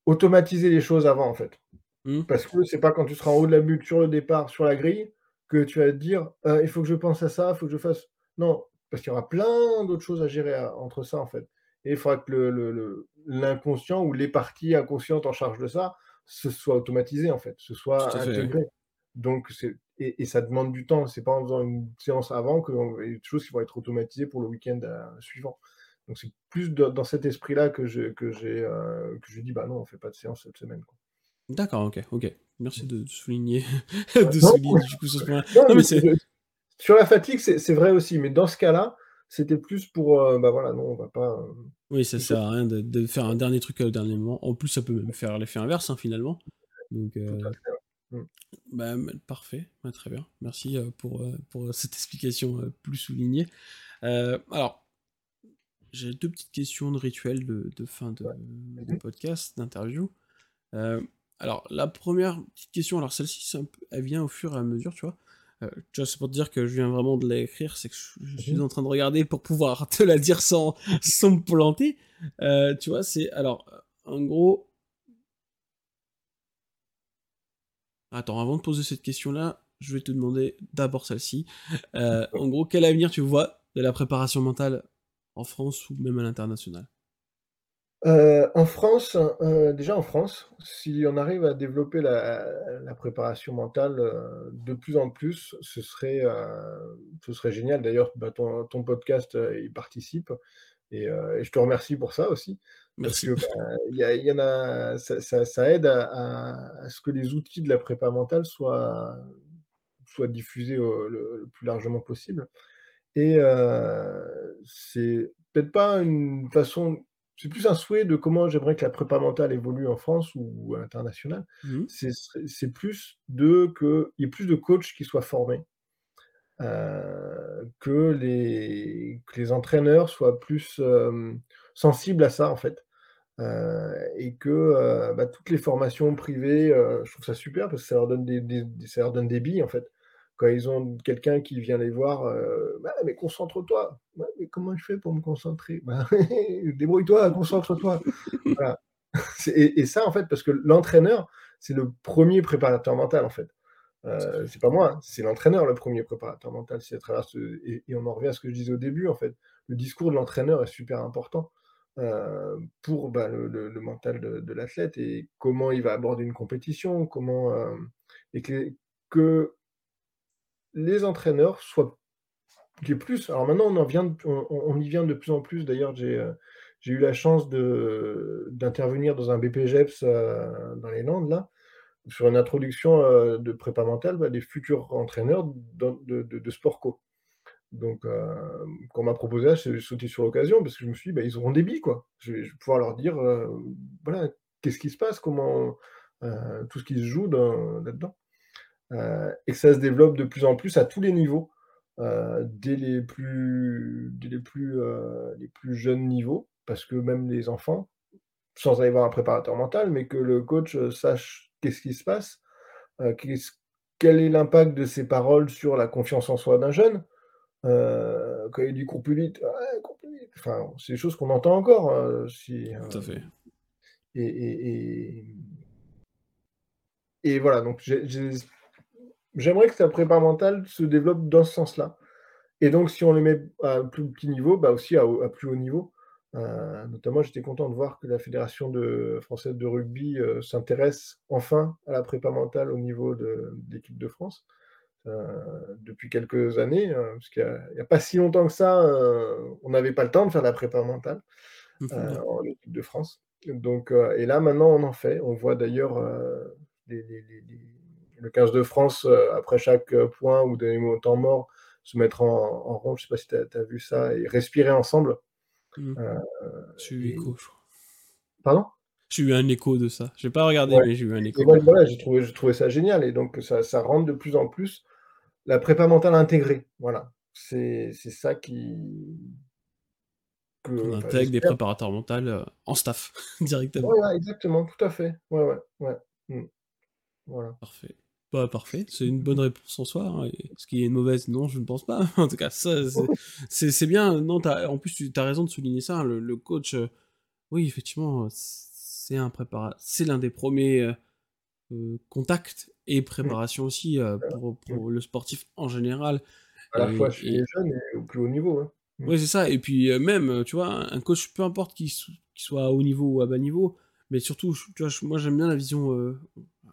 automatiser les choses avant, en fait. Hmm. Parce que c'est pas quand tu seras en haut de la butte sur le départ, sur la grille, que tu vas te dire Euh, il faut que je pense à ça, il faut que je fasse. Non, parce qu'il y aura plein d'autres choses à gérer à- entre ça, en fait. Et il faudra que le- le- le- l'inconscient ou les parties inconscientes en charge de ça, ce soit automatisé, en fait, ce soit Tout à fait, ouais. intégré. Donc, et, et ça demande du temps. C'est pas en faisant une séance avant que on- y a des choses qui vont être automatisées pour le week-end euh, suivant. Donc, c'est plus de- dans cet esprit-là que, je, que, j'ai, euh, que je dis bah non, on fait pas de séance cette semaine. D'accord, ok, ok. Merci de souligner, Ouais. de Non, souligner du coup sur ce point. Non, mais c'est, sur la fatigue, c'est vrai aussi, mais dans ce cas-là, c'était plus pour, euh, bah voilà, non, on va pas. euh, oui, ça sert à rien de, de faire un dernier truc au dernier moment. En plus, ça peut même faire l'effet inverse hein, finalement. Donc, euh, ouais. Bah, parfait, Ouais, très bien. Merci euh, pour, euh, pour cette explication euh, plus soulignée. Euh, alors, j'ai deux petites questions de rituel de, de fin de, de Mhm. podcast, d'interview. Euh, alors, la première petite question, alors celle-ci, c'est un peu- elle vient au fur et à mesure, tu vois. Euh, tu vois, c'est pour te dire que je viens vraiment de l'écrire, c'est que je, suis Mhm. en train de regarder pour pouvoir te la dire sans, sans me planter. Euh, tu vois, c'est alors, en gros, Attends, avant de poser cette question-là, je vais te demander d'abord celle-ci. Euh, en gros, quel avenir tu vois de la préparation mentale en France ou même à l'international? Euh, en France, euh, déjà en France, si on arrive à développer la la préparation mentale, heu, de plus en plus, ce serait, ce serait génial. D'ailleurs, bah, ton ton podcast, y participe et je te remercie pour ça aussi. Parce Merci. que, bah, il y a il y en a ça ça ça aide à à à ce que les outils de la prépa mentale soient soient diffusés au le le plus largement possible et c'est peut-être pas une façon c'est plus un souhait de comment j'aimerais que la prépa mentale évolue en France ou à l'international. Mmh C'est plus de qu'il y ait plus de coachs qui soient formés, heu, que les que les entraîneurs soient plus, hem, sensibles à ça, en fait. Heu et que, bah, toutes les formations privées, je trouve ça super parce que ça leur donne des ça leur donne des billes, en fait. Quand ils ont quelqu'un qui vient les voir, heu: «Bah, mais concentre-toi!» «Ouais, mais comment je fais pour me concentrer?» «Bah, débrouille-toi, concentre-toi!» et ça, en fait, parce que l'entraîneur, c'est le 1er préparateur mental, en fait. Fait. c'est pas moi, hein, c'est l'entraîneur le 1er préparateur mental. À travers et on en revient à ce que je disais au début, en fait. Le discours de l'entraîneur est super important, heu, pour, bah, le mental de l'athlète et comment il va aborder une compétition, comment, hem et que les entraîneurs soient plus alors maintenant on en vient on y vient de plus en plus d'ailleurs j'ai, j'ai eu la chance d'intervenir dans un BPJEPS, heu, dans les Landes là, sur une introduction, heu, de prépa mentale, bah, des futurs entraîneurs de sport co. Donc hem, quand on m'a proposé j'ai sauté sur l'occasion parce que je me suis dit: «Bah, ils auront des billes, quoi». Je vais je vais pouvoir leur dire, voilà, qu'est-ce qui se passe, comment, tout ce qui se joue dans là-dedans. Heu et que ça se développe de plus en plus à tous les niveaux, heu, dès les plus dès les plus, heu, les plus jeunes niveaux. Parce que même les enfants, sans aller voir un préparateur mental, mais que le coach, sache qu'est-ce qui se passe, quel est l'impact de ses paroles sur la confiance en soi d'un jeune. Heu, quand il dit: «Cours plus vite», «Ouais, cours plus vite», enfin, c'est des choses qu'on entend encore, si, Tout à fait. et et et et voilà, donc j'ai j'aimerais que sa prépa mentale se développe dans ce sens-là et donc si on le met à plus petit niveau, bah, aussi à plus haut niveau. Heu, notamment, j'étais content de voir que la fédération de française de rugby, heu, s'intéresse enfin à la prépa mentale au niveau de de l'équipe de France, heu, depuis quelques années, heu, parce qu'il y a pas si longtemps que ça, on n'avait pas le temps de faire de la prépa mentale, en équipe de France. Donc et là maintenant on en fait. On voit d'ailleurs, les les les les le 15 de France, heu, après chaque, heu, point ou des mo temps morts, se mettre en en rond, je sais pas si tu as vu ça et respirer ensemble, Mmh. J'ai eu et écho, je crois. pardon? J'ai eu un écho de ça. J'ai pas regardé, Ouais mais j'ai eu un écho. moi voilà, j'ai trouvé ça génial et donc ça ça rentre de plus en plus la prépa mentale intégrée, voilà. C'est ça qui que enfin intègre des préparateurs heu, en staff, directement. Voilà, exactement, tout à fait. Ouais, ouais, ouais. Mmh. Voilà. Parfait. Bah, parfait, c'est une bonne réponse en soi, hein est-ce qu'il y a une mauvaise? Non, je ne pense pas. En tout cas, ça, c'est bien. Non, as en plus, tu as raison de souligner ça, le le coach, heu, oui, effectivement, heu, c'est un prépara c'est l'un des 1ers, heu heu, contacts et préparation aussi, pour pour le sportif en général À la fois chez les jeunes et au plus haut niveau, hein. Ouais, c'est ça et puis, même, tu vois, un coach, peu importe qu'il soit à haut niveau ou à bas niveau, mais surtout, tu vois, moi, j'aime bien la vision,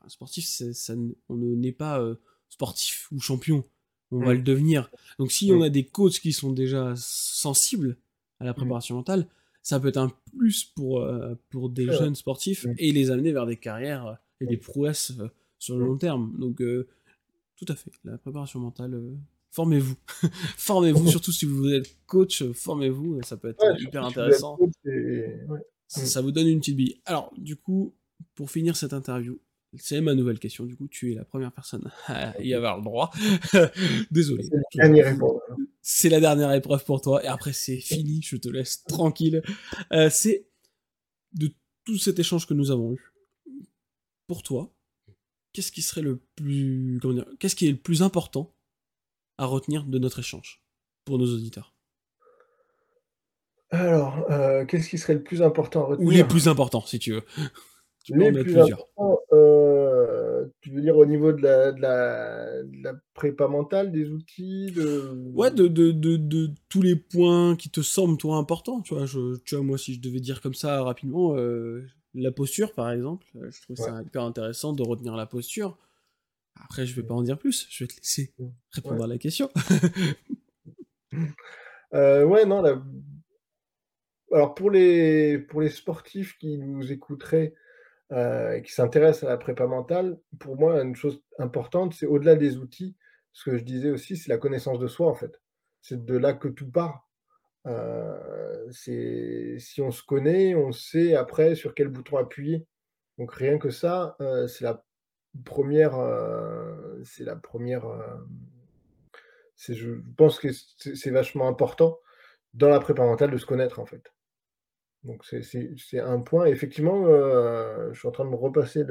un sportif, ça on ne naît pas, heu, sportif ou champion, on va le devenir. Donc si on a des coachs qui sont déjà sensibles à la Mmh. préparation mentale, ça peut être un plus pour, heu, pour des jeunes sportifs Mmh. et les amener vers des carrières, heu et des prouesses, sur le Mmh. long terme. Donc tout à fait, la préparation mentale, formez-vous. Formez-vous, surtout si vous êtes coach, formez-vous, ça peut être Ouais, hyper intéressant. coach et ouais. Ç Mmh. ça vous donne une petite bille. Alors, du coup, pour finir cette interview, c'est ma nouvelle question, du coup, tu es la 1re personne à y avoir le droit. Désolé, C'est la dernière épreuve pour toi et après c'est fini, je te laisse tranquille. Heu, c'est de tout cet échange que nous avons eu, pour toi, qu'est-ce qui serait le plus comment dire? Qu'est-ce qui est le plus important à retenir de notre échange, pour nos auditeurs? Alors, heu, qu'est-ce qui serait le plus important à Ou les retenir? plus importants, si tu veux. Tu peux en Les plus plusieurs. importants, tu veux dire au niveau de la de la de la prépa mentale, des outils, de Ouais, de tous les points qui te semblent, toi, importants, tu vois? Je tu vois, moi, si je devais dire comme ça rapidement, heu, la posture, par exemple, heu, je trouve Ouais. ça hyper intéressant de retenir la posture. Après, je vais Mmh. pas en dire plus, je vais te laisser répondre Ouais. à la question. Heu, ouais, non, la alors pour les pour les sportifs qui nous écouteraient, et qui s'intéressent à la prépa mentale, pour moi, une chose importante, c'est au-delà des outils, ce que je disais aussi, c'est la connaissance de soi, en fait. C'est de là que tout part. C'est si on se connaît, on sait après sur quel bouton appuyer. Donc rien que ça, heu, c'est la première, heu, c'est la première, je pense que c'est vachement important dans la prépa mentale de se connaître, en fait. Donc c'est un point effectivement, heu, je suis en train de me repasser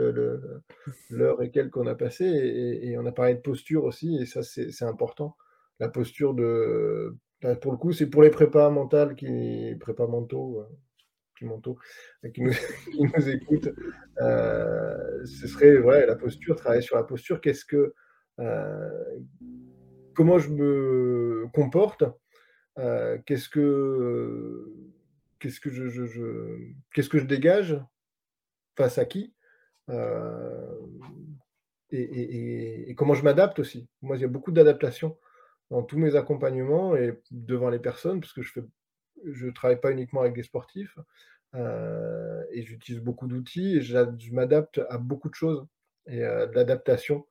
l'heure et quelques qu'on a passé et on a parlé de posture aussi et ça c'est important. La posture de bah, pour le coup, c'est pour les prépas mentales qui prépas mentaux, qui mentaux, heu, qui nous qui nous écoutent, ce serait ouais, la posture, travailler sur la posture. Qu'est-ce que, comment je me comporte? Qu'est-ce que qu'est-ce que je dégage? Face à qui? Hem et comment je m'adapte aussi. Moi, il y a beaucoup d'adaptation dans tous mes accompagnements et devant les personnes, parce que je fais je travaille pas uniquement avec des sportifs, heu et j'utilise beaucoup d'outils et je m'adapte à beaucoup de choses et de l'adaptation,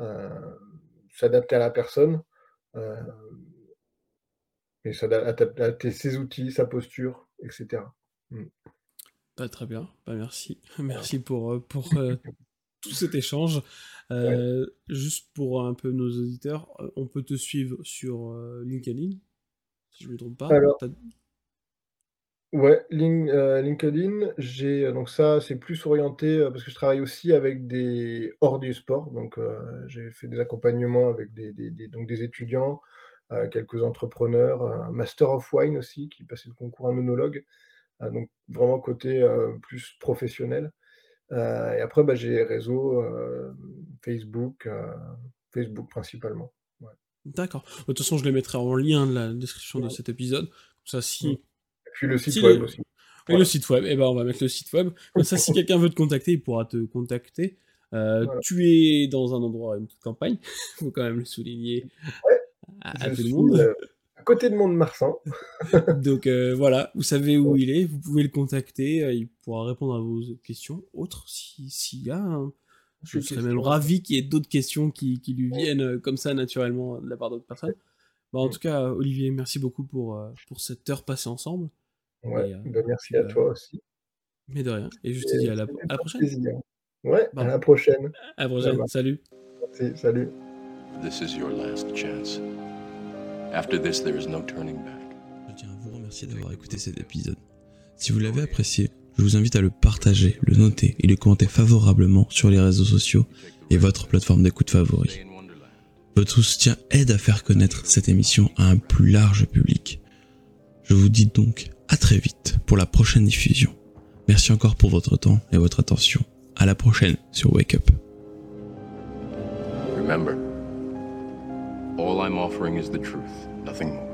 heu, s'adapter à la personne, et s'ada adap adapter ses outils, sa posture et cetera. Mmh. Bah, très bien, bah, merci. Merci pour, heu, pour, heu, tout cet échange. Ouais. Heu, juste pour un peu nos auditeurs, on peut te suivre sur, LinkedIn, si je me trompe pas? Alors Ouais, LinkedIn, j'ai, donc ça, c'est plus orienté, parce que je travaille aussi avec des hors du sport, donc j'ai fait des accompagnements avec des des des donc des étudiants, quelques entrepreneurs, un master of wine aussi qui passait le concours un œnologue, heu, donc vraiment côté, heu, plus professionnel, et après, bah, j'ai hem, Facebook, Facebook principalement. Ouais. D'accord. De toute façon, je les mettrai en lien de la description de cet épisode. Comme ça, si Et puis le site si web les aussi. et le site web, et ben, on va mettre le site web. Comme ça, si quelqu'un veut te contacter, il pourra te contacter. Voilà. tu es dans un endroit, une petite campagne, faut quand même le souligner Ouais, à à je tout le monde. heu, à côté de Mont-de-Marsan. Donc heu, voilà, vous savez où Ouais. il est, vous pouvez le contacter, heu, il pourra répondre à vos questions autres si s'il y a, hein. Je serais même ravi qu'il y ait d'autres questions qui qui lui viennent, comme ça naturellement de la part d'autres personnes. Bah, en tout cas, Olivier, merci beaucoup pour, pour cette heure passée ensemble Ouais, et bah, merci à toi aussi mais de rien et je te dis à la à la prochaine. plaisir. Ouais, à Bah, la prochaine. à la prochaine, salut. Merci, salut. This is your last chance. After this, there is no turning back. Je tiens à vous remercier d'avoir écouté cet épisode. Si vous l'avez apprécié, je vous invite à le partager, le noter et le commenter favorablement sur les réseaux sociaux et votre plateforme d'écoute Wonderland. Votre soutien aide à faire connaître cette émission à un plus large public. Je vous dis donc à très vite pour la prochaine diffusion. Merci encore pour votre temps et votre attention. À la prochaine sur Wake Up. Remember, all I'm offering is the truth, nothing more.